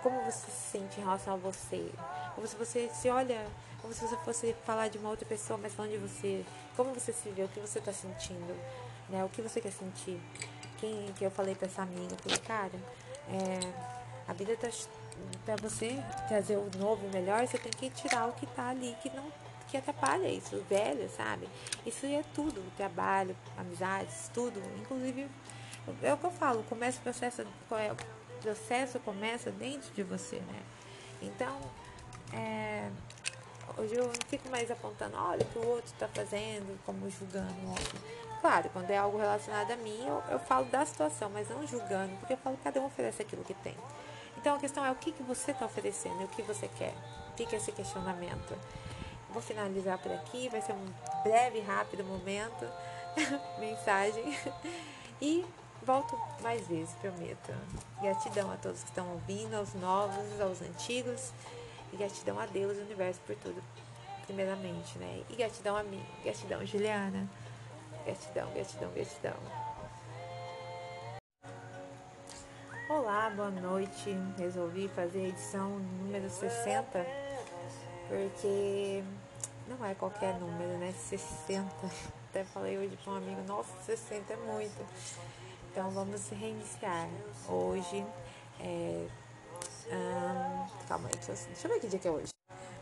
como você se sente em relação a você. Como se você se olha, como se você fosse falar de uma outra pessoa, mas falando de você. Como você se vê, o que você está sentindo, né? O que você quer sentir. Quem que eu falei para essa amiga, eu falei, cara, é, a vida tá para você trazer o novo e melhor, você tem que tirar o que tá ali que não que atrapalha isso, o velho, sabe? Isso é tudo, trabalho, amizades, tudo, inclusive é o que eu falo, começa o processo, é processo começa dentro de você, né? Então, é, hoje eu não fico mais apontando, olha o que o outro está fazendo, como julgando o outro. Claro, quando é algo relacionado a mim, eu, eu falo da situação, mas não julgando, porque eu falo cada um oferece aquilo que tem. Então a questão é o que, que você está oferecendo e o que você quer. Fica esse questionamento. Vou finalizar por aqui, vai ser um breve, rápido momento, mensagem. E Volto mais vezes, prometo. Gratidão a todos que estão ouvindo, aos novos, aos antigos. E gratidão a Deus e universo por tudo. primeiramente, né? E gratidão a mim, gratidão Juliana, gratidão, gratidão, gratidão. Olá, boa noite. Resolvi fazer a edição número 60 porque não é qualquer número, né? 60. Até falei hoje para um amigo, nossa, 60 é muito. Então vamos reiniciar. Hoje é. Hum, calma aí, deixa deixa eu ver que dia que é hoje.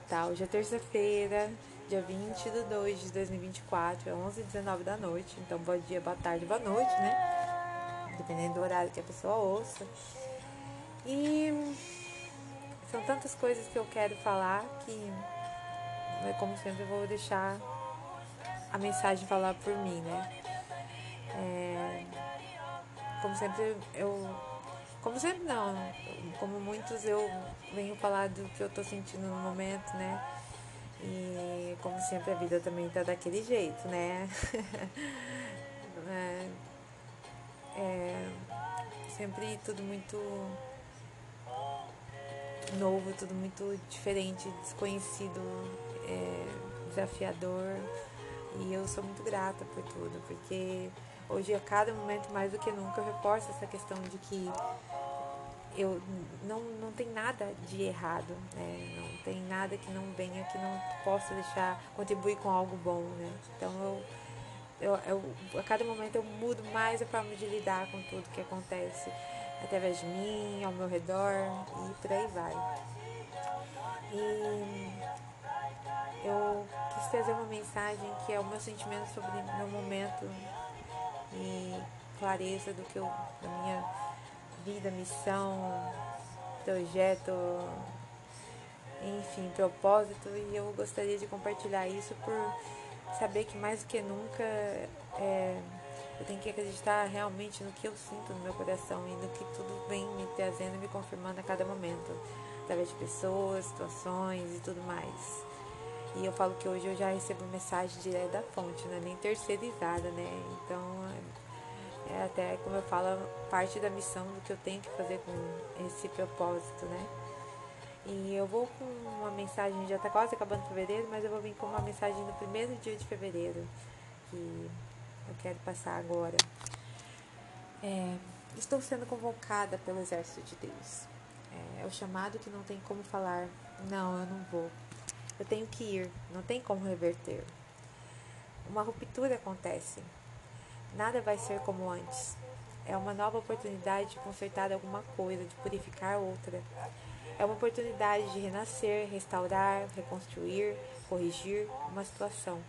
Tá, hoje é terça-feira, dia 20 de 2 de 2024, é 11 h 19 da noite. Então, bom dia, boa tarde, boa noite, né? Dependendo do horário que a pessoa ouça. E são tantas coisas que eu quero falar que, né, como sempre, eu vou deixar a mensagem falar por mim, né? É, como sempre, eu. Como sempre, não. Como muitos, eu venho falar do que eu tô sentindo no momento, né? E como sempre, a vida também tá daquele jeito, né? é, é, sempre tudo muito novo, tudo muito diferente, desconhecido, é, desafiador. E eu sou muito grata por tudo, porque hoje, a cada momento, mais do que nunca, eu reforço essa questão de que eu não, não tem nada de errado, né? Não tem nada que não venha que não possa deixar contribuir com algo bom, né? Então eu, eu, eu a cada momento eu mudo mais a forma de lidar com tudo que acontece através de mim, ao meu redor e por aí vai. E eu quis trazer uma mensagem que é o meu sentimento sobre meu momento e clareza do que eu, da minha vida, missão, projeto, enfim, propósito e eu gostaria de compartilhar isso por saber que mais do que nunca é, eu tenho que acreditar realmente no que eu sinto no meu coração e no que tudo vem me trazendo e me confirmando a cada momento, através de pessoas, situações e tudo mais. E eu falo que hoje eu já recebo mensagem direto da fonte, né? nem terceirizada, né? Então, é até, como eu falo, parte da missão do que eu tenho que fazer com esse propósito, né? E eu vou com uma mensagem, já está quase acabando fevereiro, mas eu vou vir com uma mensagem no primeiro dia de fevereiro, que eu quero passar agora. É, estou sendo convocada pelo exército de Deus. É, é o chamado que não tem como falar, não, eu não vou. Eu tenho que ir, não tem como reverter. Uma ruptura acontece. Nada vai ser como antes. É uma nova oportunidade de consertar alguma coisa, de purificar outra. É uma oportunidade de renascer, restaurar, reconstruir, corrigir uma situação.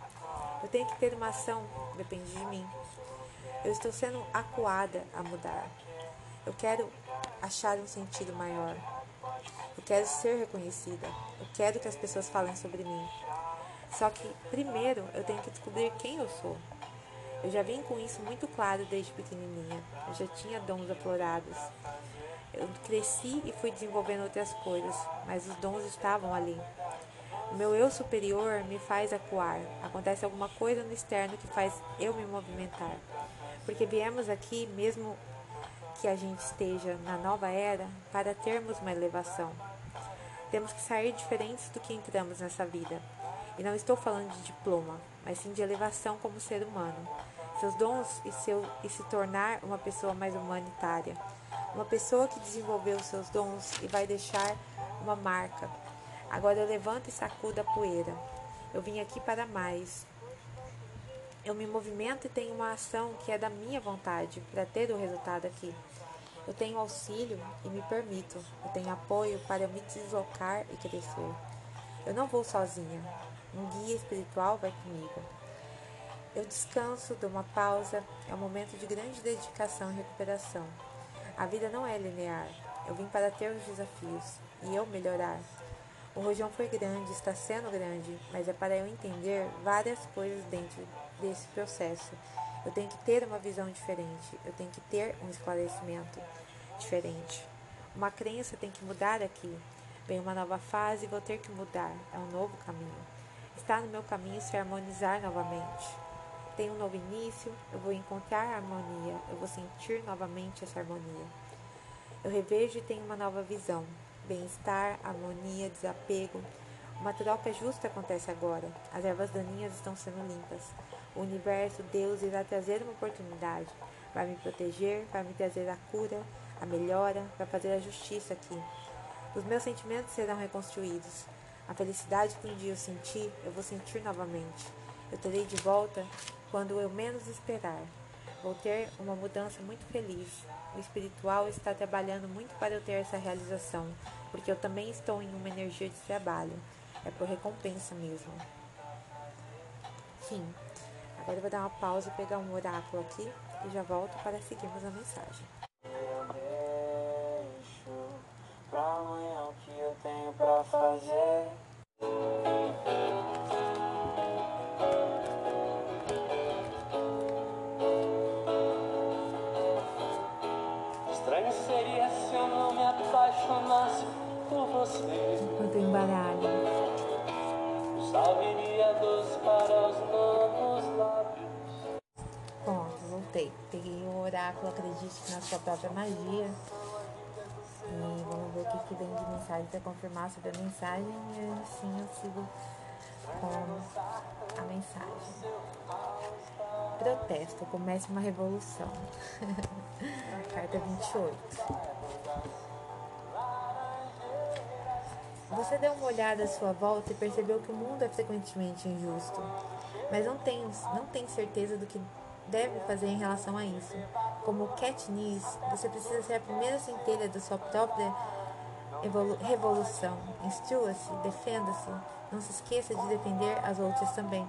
Eu tenho que ter uma ação, depende de mim. Eu estou sendo acuada a mudar. Eu quero achar um sentido maior. Eu quero ser reconhecida. Eu quero que as pessoas falem sobre mim. Só que primeiro eu tenho que descobrir quem eu sou. Eu já vim com isso muito claro desde pequenininha. Eu já tinha dons aflorados. Eu cresci e fui desenvolvendo outras coisas, mas os dons estavam ali. O meu eu superior me faz acuar. Acontece alguma coisa no externo que faz eu me movimentar. Porque viemos aqui, mesmo que a gente esteja na nova era, para termos uma elevação. Temos que sair diferentes do que entramos nessa vida. E não estou falando de diploma, mas sim de elevação como ser humano. Seus dons e, seu, e se tornar uma pessoa mais humanitária. Uma pessoa que desenvolveu seus dons e vai deixar uma marca, Agora eu levanto e sacudo a poeira. Eu vim aqui para mais. Eu me movimento e tenho uma ação que é da minha vontade para ter o resultado aqui. Eu tenho auxílio e me permito. Eu tenho apoio para me deslocar e crescer. Eu não vou sozinha. Um guia espiritual vai comigo. Eu descanso, dou uma pausa. É um momento de grande dedicação e recuperação. A vida não é linear. Eu vim para ter os desafios e eu melhorar. O rojão foi grande, está sendo grande, mas é para eu entender várias coisas dentro desse processo. Eu tenho que ter uma visão diferente, eu tenho que ter um esclarecimento diferente. Uma crença tem que mudar aqui. Vem uma nova fase vou ter que mudar. É um novo caminho. Está no meu caminho se harmonizar novamente. Tem um novo início, eu vou encontrar a harmonia, eu vou sentir novamente essa harmonia. Eu revejo e tenho uma nova visão bem-estar, harmonia, desapego, Uma troca justa acontece agora. As ervas daninhas estão sendo limpas. O universo, Deus, irá trazer uma oportunidade. Vai me proteger, vai me trazer a cura, a melhora, vai fazer a justiça aqui. Os meus sentimentos serão reconstruídos. A felicidade que um dia eu senti, eu vou sentir novamente. Eu terei de volta quando eu menos esperar. Vou ter uma mudança muito feliz. O espiritual está trabalhando muito para eu ter essa realização, porque eu também estou em uma energia de trabalho. É por recompensa mesmo. Fim. Agora eu vou dar uma pausa e pegar um oráculo aqui e já volto para seguirmos a mensagem. Pra amanhã o que eu tenho pra fazer. Estranho seria se eu não me apaixonasse por você. Enquanto embaralho. Salveria doce para os novos voltei. Peguei o oráculo, acredite na sua própria magia. E vamos ver o que, que vem de mensagem para confirmar sobre a mensagem e assim eu sigo com a mensagem. Protesto, comece uma revolução. Carta 28. Você deu uma olhada à sua volta e percebeu que o mundo é frequentemente injusto, mas não tem, não tem certeza do que deve fazer em relação a isso. Como Katniss, você precisa ser a primeira centelha da sua própria revolução. Instrua-se, defenda-se, não se esqueça de defender as outras também.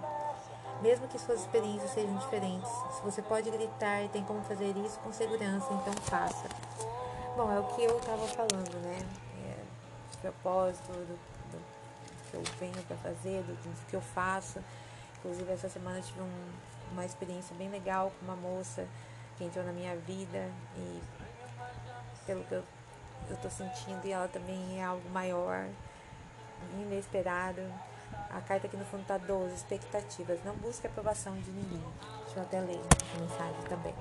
Mesmo que suas experiências sejam diferentes, se você pode gritar e tem como fazer isso com segurança, então faça. Bom, é o que eu estava falando, né? É, propósito, do, do, que eu venho para fazer, do, do que eu faço. Inclusive, essa semana eu tive um, uma experiência bem legal com uma moça que entrou na minha vida e pelo que eu, tô sentindo e ela também é algo maior, inesperado. A carta aqui no fundo tá 12, expectativas. Não busque aprovação de ninguém. Deixa eu até ler a mensagem também.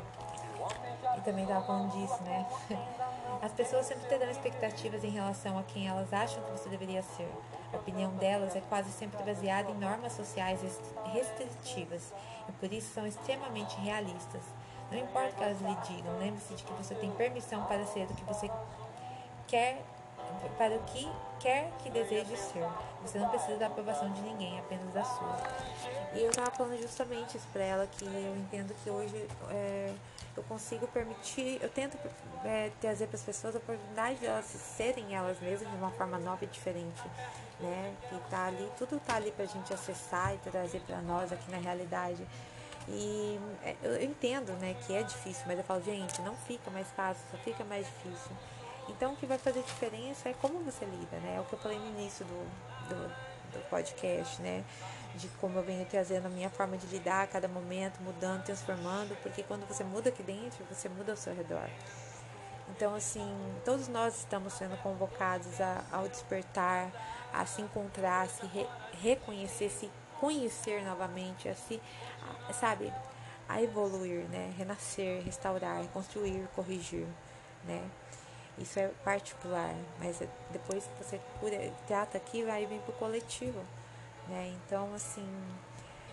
E também tava falando disso, né? As pessoas sempre terão expectativas em relação a quem elas acham que você deveria ser. A opinião delas é quase sempre baseada em normas sociais restritivas e por isso são extremamente realistas. Não importa o que elas lhe digam, lembre-se de que você tem permissão para ser o que você quer, para o que quer que deseje ser. Você não precisa da aprovação de ninguém, apenas da sua. E eu estava falando justamente isso para ela, que eu entendo que hoje é, eu consigo permitir, eu tento é, trazer para as pessoas a oportunidade de elas serem elas mesmas de uma forma nova e diferente né? Que tá ali, tudo tá ali pra gente acessar e trazer para nós aqui na realidade. E é, eu entendo, né, que é difícil, mas eu falo, gente, não fica mais fácil, só fica mais difícil. Então, o que vai fazer diferença é como você lida, né? É o que eu falei no início do, do, do podcast, né? De como eu venho trazendo a minha forma de lidar a cada momento, mudando, transformando, porque quando você muda aqui dentro, você muda ao seu redor. Então, assim, todos nós estamos sendo convocados a, ao despertar, a se encontrar, a se re, reconhecer, se conhecer novamente, a se, a, sabe, a evoluir, né? Renascer, restaurar, reconstruir, corrigir, né? Isso é particular, mas é depois que você cura, trata aqui, vai vir pro coletivo, né? Então, assim,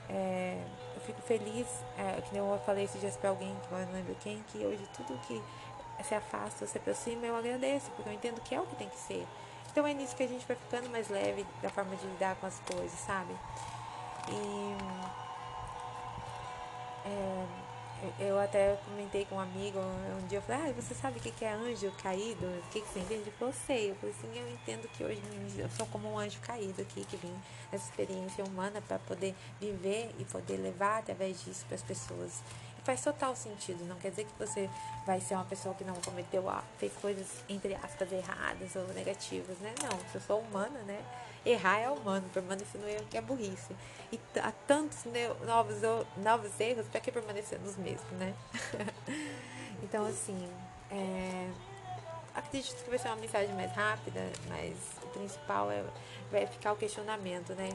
é, eu fico feliz, é, que eu falei esses dias pra alguém, que eu não lembro quem, que hoje tudo que se afasta, se aproxima, eu agradeço, porque eu entendo que é o que tem que ser. Então é nisso que a gente vai ficando mais leve da forma de lidar com as coisas, sabe? E é, eu até comentei com um amigo um dia, eu falei, ah, você sabe o que é anjo caído? O que, que você entende? Ele falou, sei. Eu falei assim, eu entendo que hoje eu sou como um anjo caído aqui, que vim nessa experiência humana para poder viver e poder levar através disso para as pessoas faz total sentido. Não quer dizer que você vai ser uma pessoa que não cometeu, fez coisas, entre aspas, erradas ou negativas, né? Não, se eu sou humana, né? Errar é humano, permanecer no erro que é burrice. E há tantos novos, novos erros, para que permanecer nos mesmos, né? então, assim, é, acredito que vai ser uma mensagem mais rápida, mas o principal é vai ficar o questionamento, né?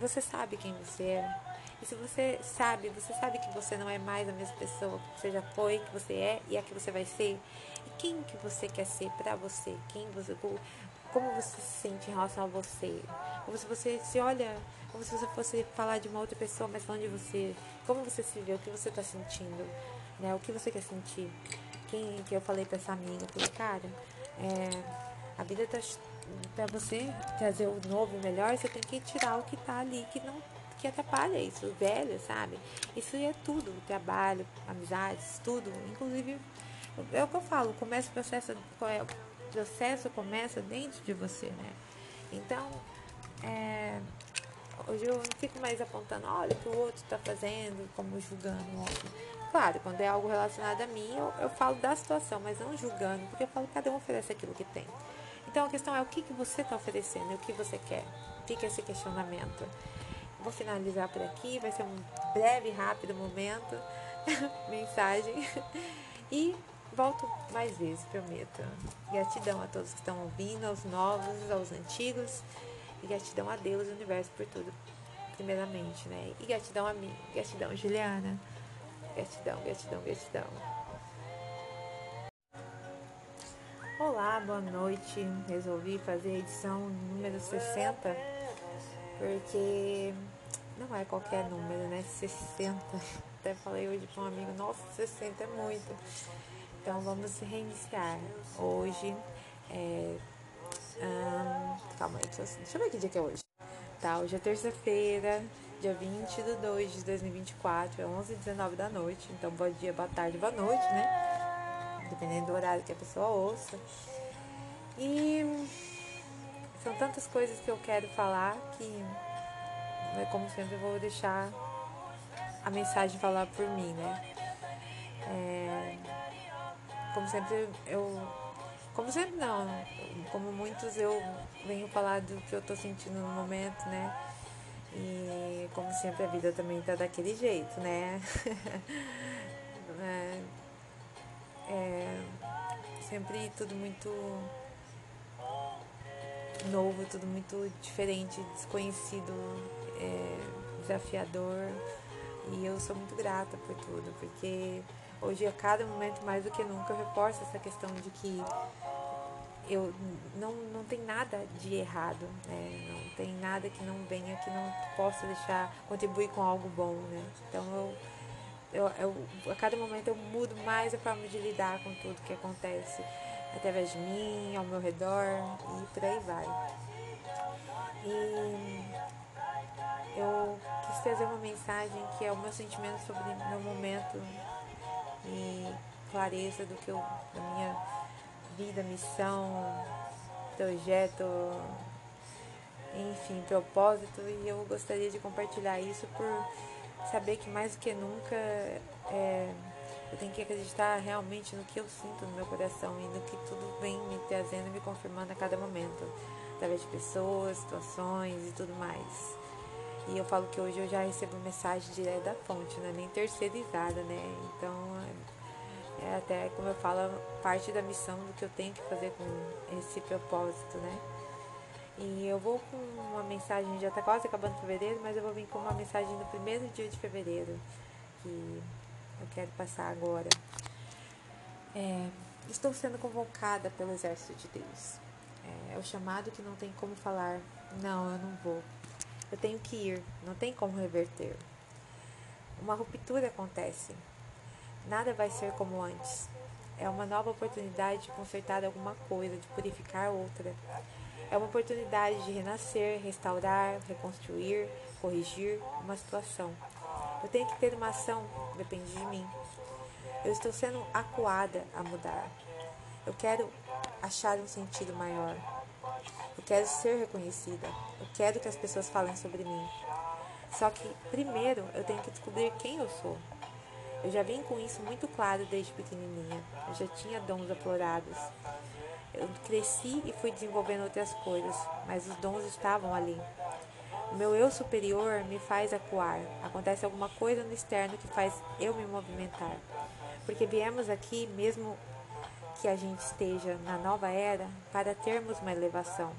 Você sabe quem você é? E se você sabe, você sabe que você não é mais a mesma pessoa que você já foi, que você é e a que você vai ser. E quem que você quer ser para você? Quem você como você se sente em relação a você, como se você se olha, como se você fosse falar de uma outra pessoa, mas falando de você, como você se vê, o que você está sentindo, né? O que você quer sentir. Quem que eu falei para essa amiga, falei, cara, é, a vida tá para você trazer o novo e melhor, você tem que tirar o que tá ali que não que atrapalha isso, o velho, sabe? Isso é tudo, trabalho, amizades, tudo, inclusive é o que eu falo, começa o processo, é, processo começa dentro de você, né? Então, é, hoje eu não fico mais apontando, olha o que o outro está fazendo, como julgando o outro. Claro, quando é algo relacionado a mim, eu, eu falo da situação, mas não julgando, porque eu falo cada um oferece aquilo que tem. Então a questão é o que, que você está oferecendo, o que você quer. Fica esse questionamento. Vou finalizar por aqui, vai ser um breve, rápido momento, mensagem. E volto mais vezes, prometo. Gratidão a todos que estão ouvindo, aos novos, aos antigos. E gratidão a Deus e universo por tudo, primeiramente, né? E gratidão a mim, gratidão, Juliana. Gratidão, gratidão, gratidão. Olá, boa noite. Resolvi fazer a edição número 60 porque não é qualquer número, né? 60. Até falei hoje para um amigo, nossa, 60 é muito. Então vamos reiniciar. Hoje é. Hum, calma aí, deixa eu, deixa eu ver que dia que é hoje. Tá, hoje é terça-feira, dia 20 de 2 de 2024, é 11 h 19 da noite. Então, bom dia, boa tarde, boa noite, né? Dependendo do horário que a pessoa ouça. E são tantas coisas que eu quero falar que, né, como sempre, eu vou deixar a mensagem falar por mim, né? É, como sempre, eu. Como sempre, não. Como muitos, eu venho falar do que eu tô sentindo no momento, né? E como sempre, a vida também tá daquele jeito, né? é, é, sempre tudo muito novo, tudo muito diferente, desconhecido, é, desafiador. E eu sou muito grata por tudo, porque hoje, a cada momento, mais do que nunca, eu reforço essa questão de que eu não, não tem nada de errado, né? Não tem nada que não venha que não possa deixar contribuir com algo bom, né? Então eu, eu, eu a cada momento eu mudo mais a forma de lidar com tudo que acontece através de mim, ao meu redor e por aí vai. E eu quis trazer uma mensagem que é o meu sentimento sobre meu momento e clareza do que eu, da minha vida, missão, projeto, enfim, propósito e eu gostaria de compartilhar isso por saber que mais do que nunca é, eu tenho que acreditar realmente no que eu sinto no meu coração e no que tudo vem me trazendo e me confirmando a cada momento, através de pessoas, situações e tudo mais. E eu falo que hoje eu já recebo mensagem direto da fonte, não é nem terceirizada, né? Então, é até, como eu falo, parte da missão do que eu tenho que fazer com esse propósito, né? E eu vou com uma mensagem, já tá quase acabando fevereiro, mas eu vou vir com uma mensagem no primeiro dia de fevereiro, que eu quero passar agora. É, estou sendo convocada pelo exército de Deus. É, é o chamado que não tem como falar, não, eu não vou. Eu tenho que ir, não tem como reverter. Uma ruptura acontece. Nada vai ser como antes. É uma nova oportunidade de consertar alguma coisa, de purificar outra. É uma oportunidade de renascer, restaurar, reconstruir, corrigir uma situação. Eu tenho que ter uma ação, depende de mim. Eu estou sendo acuada a mudar. Eu quero achar um sentido maior. Eu quero ser reconhecida. Eu quero que as pessoas falem sobre mim. Só que primeiro eu tenho que descobrir quem eu sou. Eu já vim com isso muito claro desde pequenininha. Eu já tinha dons aflorados. Eu cresci e fui desenvolvendo outras coisas, mas os dons estavam ali. O meu eu superior me faz acuar. Acontece alguma coisa no externo que faz eu me movimentar. Porque viemos aqui, mesmo que a gente esteja na nova era, para termos uma elevação.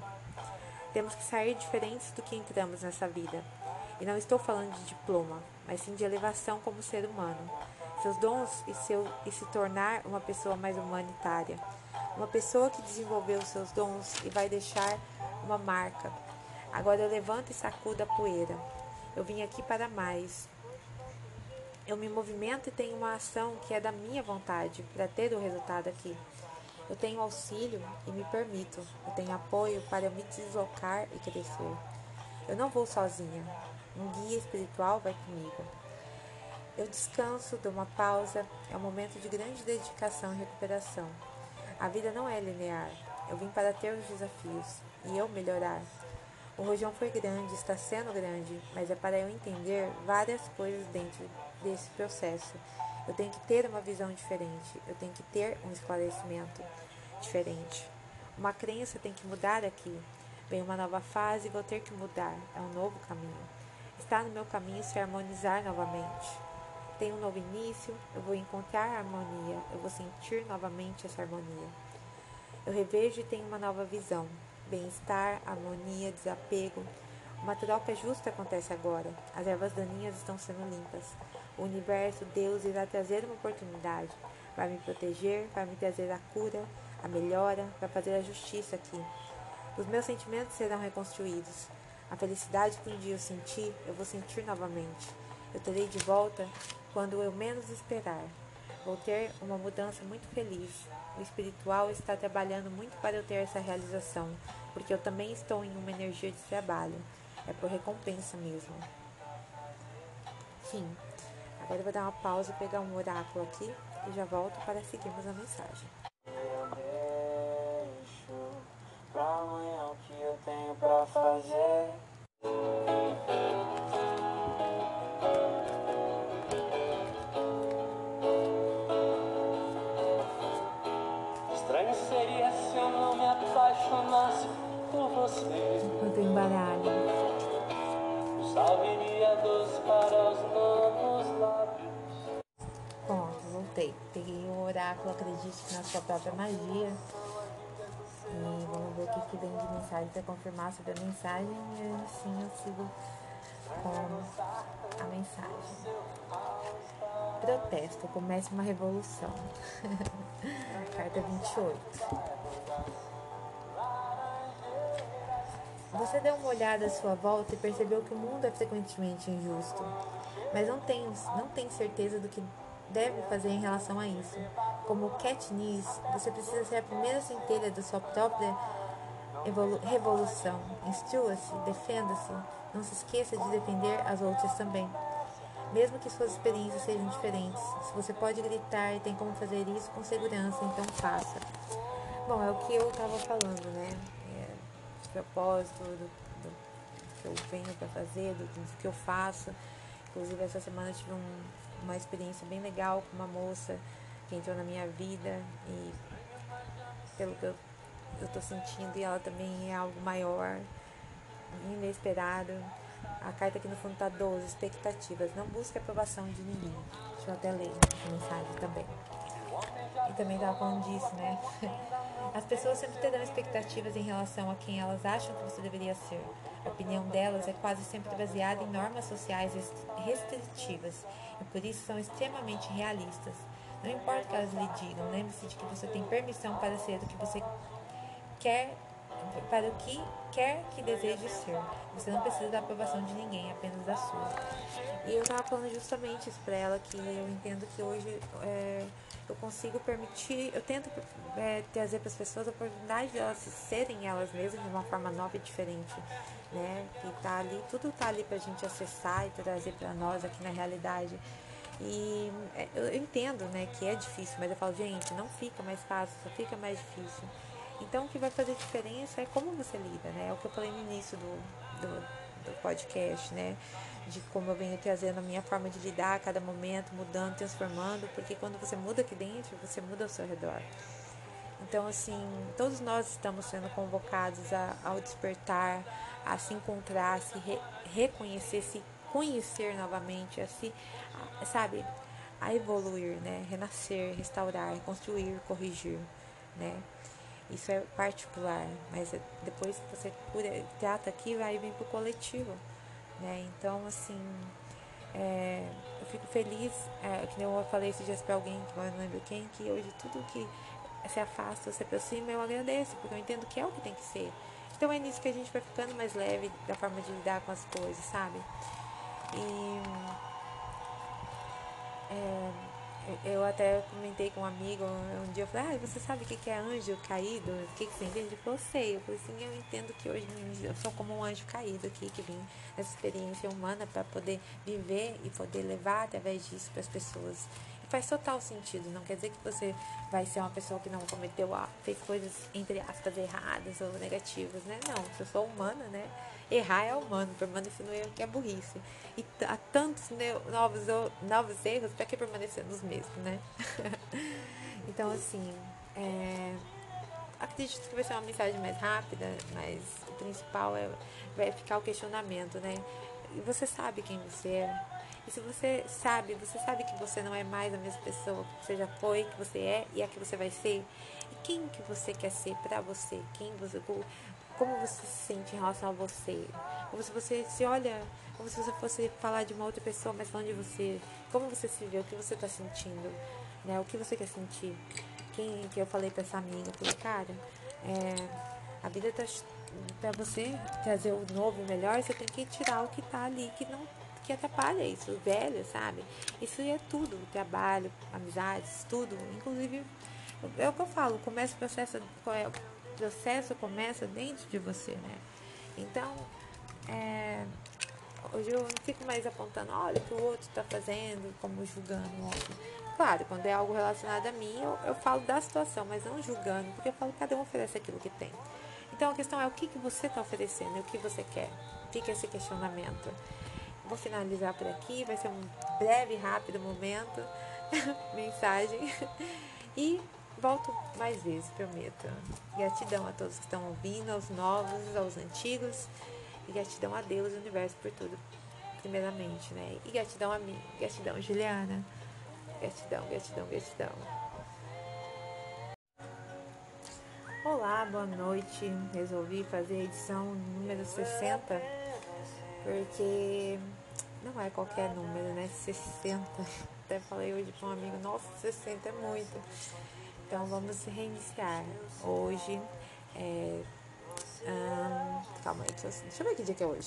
Temos que sair diferentes do que entramos nessa vida. E não estou falando de diploma, mas sim de elevação como ser humano. Seus dons e, seu, e se tornar uma pessoa mais humanitária. uma pessoa que desenvolveu seus dons e vai deixar uma marca. Agora eu levanto e sacudo a poeira. Eu vim aqui para mais. Eu me movimento e tenho uma ação que é da minha vontade para ter o resultado aqui. Eu tenho auxílio e me permito. Eu tenho apoio para me deslocar e crescer. Eu não vou sozinha. Um guia espiritual vai comigo. Eu descanso, dou uma pausa. É um momento de grande dedicação e recuperação. A vida não é linear. Eu vim para ter os desafios e eu melhorar. O rojão foi grande, está sendo grande, mas é para eu entender várias coisas dentro desse processo. Eu tenho que ter uma visão diferente, eu tenho que ter um esclarecimento diferente. Uma crença tem que mudar aqui. Vem uma nova fase e vou ter que mudar. É um novo caminho. Está no meu caminho se harmonizar novamente. Tem um novo início, eu vou encontrar harmonia, eu vou sentir novamente essa harmonia. Eu revejo e tenho uma nova visão bem-estar, harmonia, desapego. Uma troca justa acontece agora. As ervas daninhas estão sendo limpas. O universo, Deus, irá trazer uma oportunidade. Vai me proteger, vai me trazer a cura, a melhora, vai fazer a justiça aqui. Os meus sentimentos serão reconstruídos. A felicidade que um dia eu senti, eu vou sentir novamente. Eu terei de volta quando eu menos esperar. Vou ter uma mudança muito feliz. O espiritual está trabalhando muito para eu ter essa realização, porque eu também estou em uma energia de trabalho. É por recompensa mesmo. Fim. Agora eu vou dar uma pausa e pegar um oráculo aqui e já volto para seguirmos a mensagem. Própria magia. E vamos ver o que, que vem de mensagem para confirmar sobre a mensagem. E assim eu sigo com a mensagem. Protesto, comece uma revolução. Carta 28. Você deu uma olhada à sua volta e percebeu que o mundo é frequentemente injusto, mas não tem, não tem certeza do que deve fazer em relação a isso. Como Katniss, você precisa ser a primeira centelha da sua própria revolução. Instrua-se, defenda-se, não se esqueça de defender as outras também. Mesmo que suas experiências sejam diferentes, se você pode gritar e tem como fazer isso com segurança, então faça. Bom, é o que eu estava falando, né? propósito, do, do que eu venho para fazer, do, do, que eu faço. Inclusive, essa semana eu tive um, uma experiência bem legal com uma moça que entrou na minha vida e pelo que eu, eu tô sentindo, e ela também é algo maior, inesperado. A carta aqui no fundo tá 12, expectativas. Não busque aprovação de ninguém. Deixa eu até ler essa mensagem também. E também tava falando disso, né? As pessoas sempre terão expectativas em relação a quem elas acham que você deveria ser. A opinião delas é quase sempre baseada em normas sociais restritivas e por isso são extremamente realistas. Não importa o que elas lhe digam, lembre-se de que você tem permissão para ser o que você quer, para o que quer que deseje ser. Você não precisa da aprovação de ninguém, apenas da sua. E eu estava falando justamente isso para ela, que eu entendo que hoje. É, eu consigo permitir, eu tento é, trazer para as pessoas a oportunidade de elas serem elas mesmas de uma forma nova e diferente, né? Que tá ali, tudo tá ali para a gente acessar e trazer para nós aqui na realidade. E é, eu entendo, né, que é difícil, mas eu falo, gente, não fica mais fácil, só fica mais difícil. Então, o que vai fazer diferença é como você lida, né? É o que eu falei no início do, do, do podcast, né? de como eu venho trazendo a minha forma de lidar a cada momento, mudando, transformando, porque quando você muda aqui dentro, você muda ao seu redor. Então, assim, todos nós estamos sendo convocados a, ao despertar, a se encontrar, a se re, reconhecer, se conhecer novamente, a se, sabe, a evoluir, né? Renascer, restaurar, reconstruir, corrigir, né? Isso é particular, mas depois que você trata aqui, vai vir para o coletivo. Né? Então, assim, é, eu fico feliz, é, que eu falei esses dias para alguém, que eu não lembro quem, que hoje tudo que se afasta se aproxima, eu agradeço, porque eu entendo que é o que tem que ser. Então é nisso que a gente vai ficando mais leve da forma de lidar com as coisas, sabe? E é, eu até comentei com um amigo um dia, eu falei, ah, você sabe o que é anjo caído? O que, que você entende? Ele falou, sei. Eu falei assim, eu entendo que hoje eu sou como um anjo caído aqui, que vim nessa experiência humana para poder viver e poder levar através disso para as pessoas faz total sentido. Não quer dizer que você vai ser uma pessoa que não cometeu, fez coisas, entre aspas, erradas ou negativas, né? Não, se eu sou humana, né? Errar é humano, permanecer no erro que é burrice. E há tantos novos, novos erros, para que permanecer nos mesmos, né? então, assim, é, acredito que vai ser uma mensagem mais rápida, mas o principal é vai ficar o questionamento, né? E você sabe quem você é? E se você sabe, você sabe que você não é mais a mesma pessoa que você já foi, que você é e a que você vai ser. E quem que você quer ser para você? Quem você, como você se sente em relação a você? Como se você se olha, como se você fosse falar de uma outra pessoa, mas falando de você. Como você se vê, o que você está sentindo, né? O que você quer sentir? Quem que eu falei para essa amiga, falei, cara, é, a vida tá para você trazer o novo, o melhor, você tem que tirar o que tá ali que não que atrapalha isso, o velho, sabe? Isso é tudo, trabalho, amizades, tudo. Inclusive, é o que eu falo, começa o processo, é, processo começa dentro de você, né? Então, é, hoje eu não fico mais apontando, olha o que o outro está fazendo, como julgando o outro. Claro, quando é algo relacionado a mim, eu, eu falo da situação, mas não julgando, porque eu falo cada um oferece aquilo que tem. Então a questão é o que, que você está oferecendo e o que você quer. Fica esse questionamento. Vou finalizar por aqui, vai ser um breve, rápido momento, mensagem. E volto mais vezes, prometo. Gratidão a todos que estão ouvindo, aos novos, aos antigos. E gratidão a Deus e universo por tudo, primeiramente, né? E gratidão a mim, gratidão, Juliana. Gratidão, gratidão, gratidão. Olá, boa noite. Resolvi fazer a edição número 60 porque não é qualquer número, né? 60. Até falei hoje para um amigo, nossa, 60 é muito. Então vamos reiniciar. Hoje é. Hum, calma aí, deixa eu, deixa eu ver que dia que é hoje.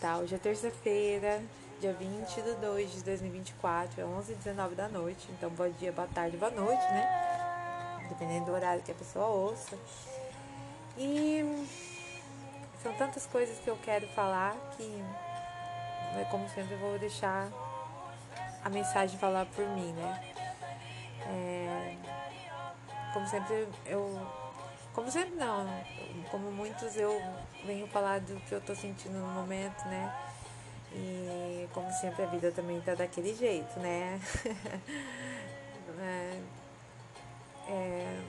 Tá, hoje é terça-feira, dia 20 de 2 de 2024, é 11 h 19 da noite. Então, bom dia, boa tarde, boa noite, né? Dependendo do horário que a pessoa ouça. E são tantas coisas que eu quero falar que, né, como sempre, eu vou deixar a mensagem falar por mim, né? É, como sempre, eu. Como sempre, não. Como muitos, eu venho falar do que eu tô sentindo no momento, né? E como sempre, a vida também tá daquele jeito, né? é, é,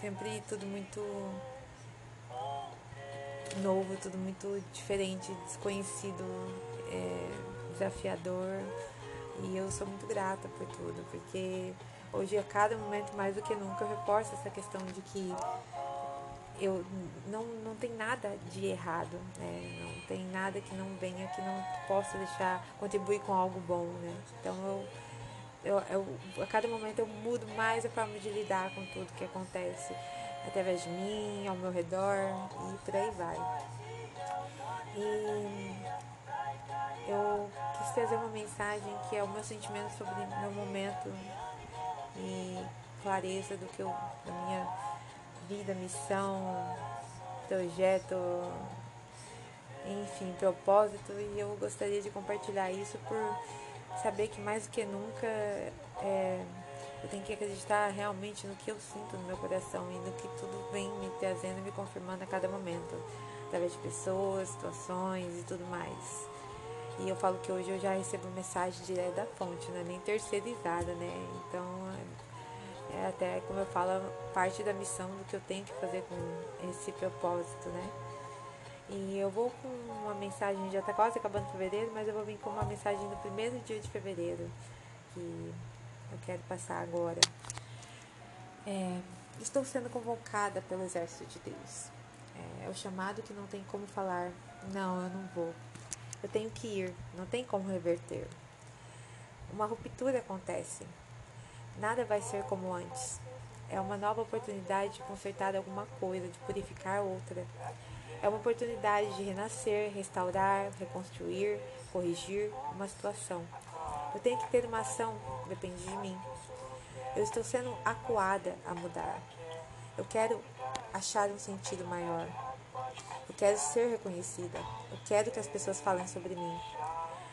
sempre tudo muito novo, tudo muito diferente, desconhecido, é, desafiador. E eu sou muito grata por tudo, porque hoje, a cada momento, mais do que nunca, eu reforço essa questão de que eu não, não tem nada de errado, né? Não tem nada que não venha que não possa deixar contribuir com algo bom, né? Então eu, eu, eu a cada momento eu mudo mais a forma de lidar com tudo que acontece através de mim, ao meu redor e por aí vai. E eu quis trazer uma mensagem que é o meu sentimento sobre meu momento e clareza do que eu, da minha vida, missão, projeto, enfim, propósito e eu gostaria de compartilhar isso por saber que mais do que nunca é, eu tenho que acreditar realmente no que eu sinto no meu coração e no que tudo vem me trazendo e me confirmando a cada momento, através de pessoas, situações e tudo mais. E eu falo que hoje eu já recebo mensagem direto da fonte, não é nem terceirizada, né? Então, é até, como eu falo, parte da missão do que eu tenho que fazer com esse propósito, né? E eu vou com uma mensagem, já está quase acabando fevereiro, mas eu vou vir com uma mensagem do primeiro dia de fevereiro, que eu quero passar agora. É, estou sendo convocada pelo exército de Deus. É, é o chamado que não tem como falar, não, eu não vou. Eu tenho que ir, não tem como reverter. Uma ruptura acontece. Nada vai ser como antes. é uma nova oportunidade de consertar alguma coisa, de purificar outra. É uma oportunidade de renascer, restaurar, reconstruir, corrigir uma situação. Eu tenho que ter uma ação, depende de mim. Eu estou sendo acuada a mudar. Eu quero achar um sentido maior. Eu quero ser reconhecida. Eu quero que as pessoas falem sobre mim.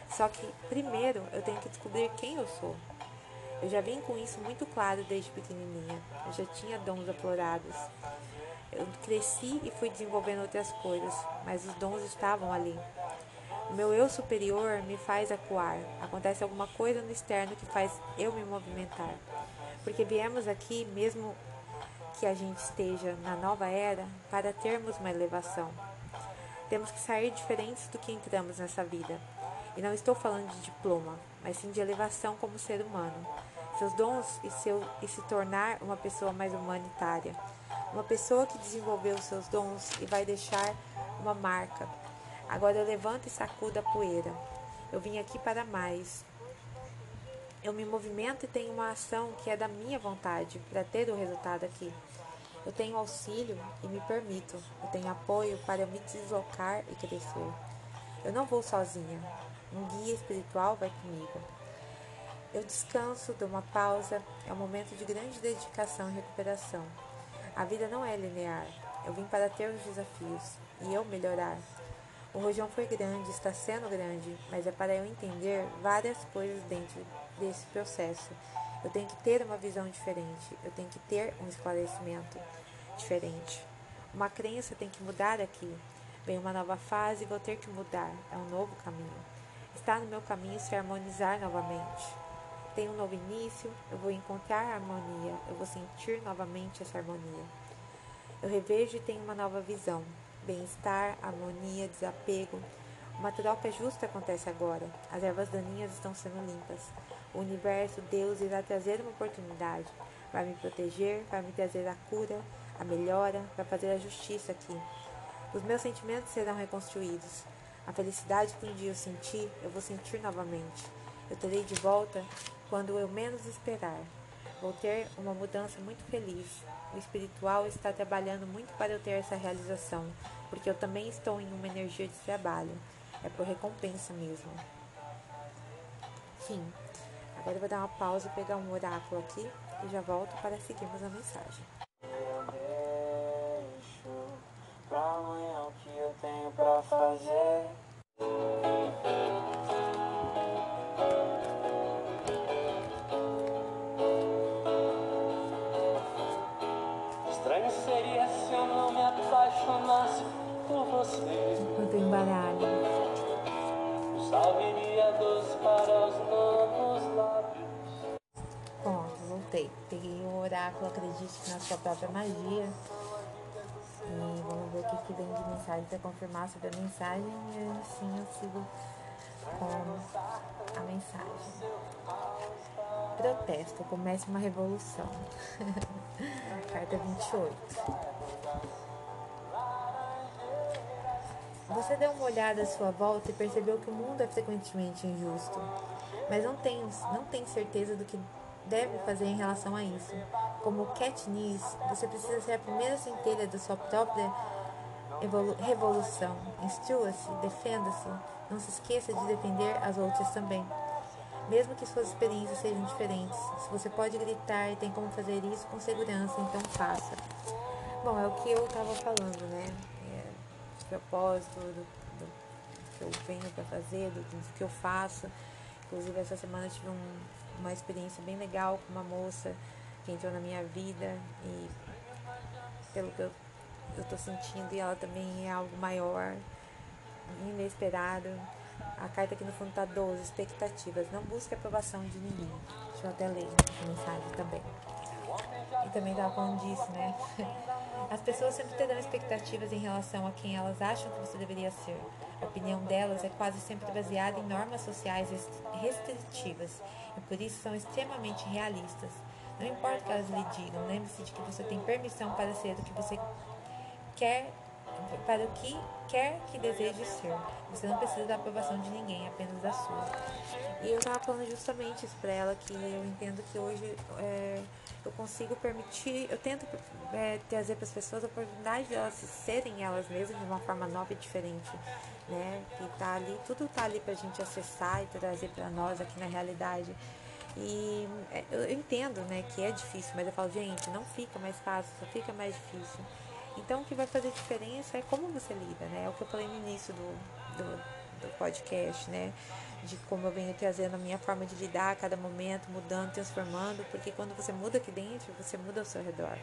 Só que primeiro eu tenho que descobrir quem eu sou. Eu já vim com isso muito claro desde pequenininha. Eu já tinha dons aflorados. Eu cresci e fui desenvolvendo outras coisas, mas os dons estavam ali. O meu eu superior me faz acuar. Acontece alguma coisa no externo que faz eu me movimentar. Porque viemos aqui, mesmo que a gente esteja na nova era, para termos uma elevação. Temos que sair diferentes do que entramos nessa vida. E não estou falando de diploma, mas sim de elevação como ser humano. Seus dons e, seu, e se tornar uma pessoa mais humanitária. Uma pessoa que desenvolveu seus dons e vai deixar uma marca. Agora eu levanto e sacudo a poeira. Eu vim aqui para mais. Eu me movimento e tenho uma ação que é da minha vontade para ter o resultado aqui. Eu tenho auxílio e me permito. Eu tenho apoio para me deslocar e crescer. Eu não vou sozinha. Um guia espiritual vai comigo. Eu descanso, dou uma pausa. É um momento de grande dedicação e recuperação. A vida não é linear. Eu vim para ter os desafios e eu melhorar. O rojão foi grande, está sendo grande, mas é para eu entender várias coisas dentro desse processo. Eu tenho que ter uma visão diferente, eu tenho que ter um esclarecimento diferente. Uma crença tem que mudar aqui. Vem uma nova fase e vou ter que mudar. É um novo caminho. Está no meu caminho se harmonizar novamente. Tem um novo início, eu vou encontrar a harmonia, eu vou sentir novamente essa harmonia. Eu revejo e tenho uma nova visão bem-estar, harmonia, desapego. Uma troca justa acontece agora. As ervas daninhas estão sendo limpas. O universo, Deus, irá trazer uma oportunidade. Vai me proteger, vai me trazer a cura, a melhora, vai fazer a justiça aqui. Os meus sentimentos serão reconstruídos. A felicidade que um dia eu senti, eu vou sentir novamente. Eu terei de volta quando eu menos esperar. Vou ter uma mudança muito feliz. O espiritual está trabalhando muito para eu ter essa realização, porque eu também estou em uma energia de trabalho. É por recompensa mesmo. Fim. Agora eu vou dar uma pausa e pegar um oráculo aqui e já volto para seguirmos a mensagem. Pra amanhã o que eu tenho pra fazer. apaixonasse por você. Enquanto embaralho. Salveria doce para os novos voltei. Peguei o oráculo, acredite na sua própria magia. E vamos ver o que, que vem de mensagem para confirmar sobre a mensagem. E assim eu sigo com a mensagem. Protesto, comece uma revolução. Carta 28. Você deu uma olhada à sua volta e percebeu que o mundo é frequentemente injusto, mas não tem, não tem certeza do que deve fazer em relação a isso. Como Katniss, você precisa ser a primeira centelha da sua própria revolução. Instrua-se, defenda-se, não se esqueça de defender as outras também. Mesmo que suas experiências sejam diferentes, se você pode gritar e tem como fazer isso com segurança, então faça. Bom, é o que eu estava falando, né? propósito, do, do, que eu venho para fazer, do, do, que eu faço. Inclusive, essa semana eu tive um, uma experiência bem legal com uma moça que entrou na minha vida e pelo que eu, tô sentindo, e ela também é algo maior, inesperado. A carta aqui no fundo tá 12, expectativas. Não busque aprovação de ninguém. Deixa eu até ler a mensagem também. E também tava falando disso, né? As pessoas sempre terão expectativas em relação a quem elas acham que você deveria ser. A opinião delas é quase sempre baseada em normas sociais restritivas e por isso são extremamente realistas. Não importa o que elas lhe digam, lembre-se de que você tem permissão para ser o que você quer, para o que quer que deseje ser. Você não precisa da aprovação de ninguém, apenas da sua. E eu estava falando justamente isso para ela, que eu entendo que hoje é, eu consigo permitir, eu tento é, trazer para as pessoas a oportunidade de elas serem elas mesmas de uma forma nova e diferente, né? Que tá ali, tudo tá ali para a gente acessar e trazer para nós aqui na realidade. E é, eu entendo, né, que é difícil, mas eu falo, gente, não fica mais fácil, só fica mais difícil. Então, o que vai fazer diferença é como você lida, né? É o que eu falei no início do, do, do podcast, né? De como eu venho trazendo a minha forma de lidar a cada momento, mudando, transformando, porque quando você muda aqui dentro, você muda ao seu redor.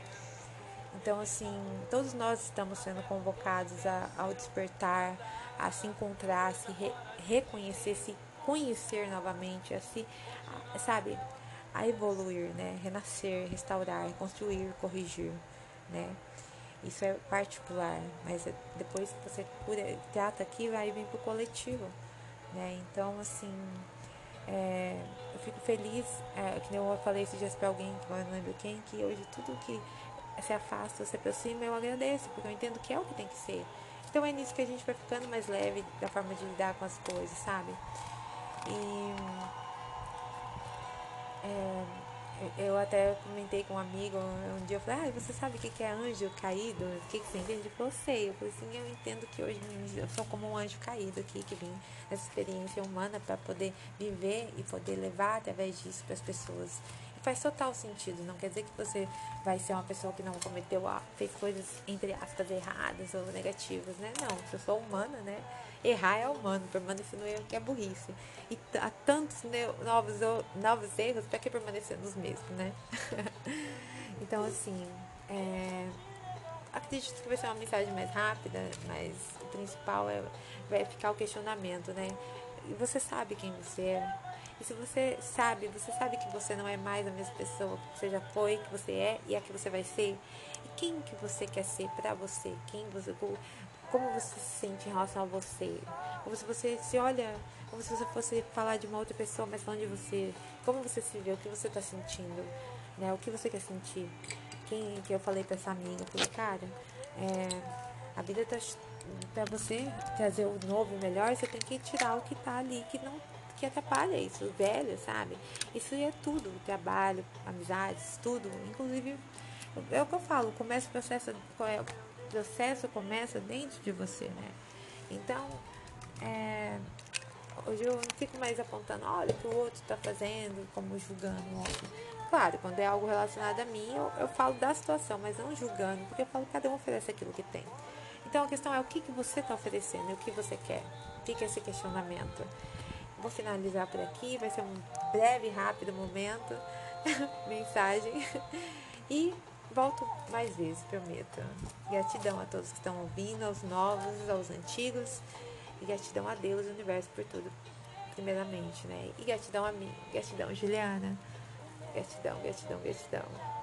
Então, assim, todos nós estamos sendo convocados a, ao despertar, a se encontrar, a se re, reconhecer, se conhecer novamente, a se, a, sabe, a evoluir, né? Renascer, restaurar, construir, corrigir, né? Isso é particular, mas é, depois que você trata aqui, vai vir para o coletivo, né? Então, assim, é, eu fico feliz, é, que eu falei esses dias para alguém, que eu não lembro quem, que hoje tudo que se afasta, se aproxima, eu agradeço, porque eu entendo que é o que tem que ser. Então é nisso que a gente vai ficando mais leve da forma de lidar com as coisas, sabe? E é, eu até comentei com um amigo um dia, eu falei, ah, você sabe o que é anjo caído? O que, você entende? Ele falou, sei. Eu falei assim, eu entendo que hoje eu sou como um anjo caído aqui, que vim nessa experiência humana para poder viver e poder levar através disso para as pessoas faz total sentido. Não quer dizer que você vai ser uma pessoa que não cometeu, fez coisas, entre aspas, erradas ou negativas, né? Não, eu sou humana, né? Errar é humano, permanecer no erro que é burrice. E há tantos novos, novos erros, para que permanecer nos mesmos, né? então, assim, é, acredito que vai ser uma mensagem mais rápida, mas o principal é vai ficar o questionamento, né? E você sabe quem você é, e se você sabe, você sabe que você não é mais a mesma pessoa que você já foi, que você é e a que você vai ser. E quem que você quer ser para você? Quem você, como você se sente em relação a você? Como se você se olha, como se você fosse falar de uma outra pessoa, mas falando de você. Como você se vê, o que você está sentindo, né? O que você quer sentir? Quem que eu falei para essa amiga, eu falei, cara, é, a vida tá para você trazer o novo, o melhor, você tem que tirar o que tá ali que não que atrapalha isso, o velho, sabe? Isso é tudo, trabalho, amizades, tudo. Inclusive, é o que eu falo, começa o processo, é, processo começa dentro de você, né? Então, é, hoje eu não fico mais apontando, olha o que o outro está fazendo, como julgando o outro. Claro, quando é algo relacionado a mim, eu, eu falo da situação, mas não julgando, porque eu falo que cada um oferece aquilo que tem. Então a questão é o que, que você está oferecendo e o que você quer. Fica esse questionamento. Vou finalizar por aqui, vai ser um breve, rápido momento, mensagem. E volto mais vezes, prometo. Gratidão a todos que estão ouvindo, aos novos, aos antigos. E gratidão a Deus e universo por tudo, primeiramente, né? E gratidão a mim, gratidão, Juliana. Gratidão, gratidão, gratidão.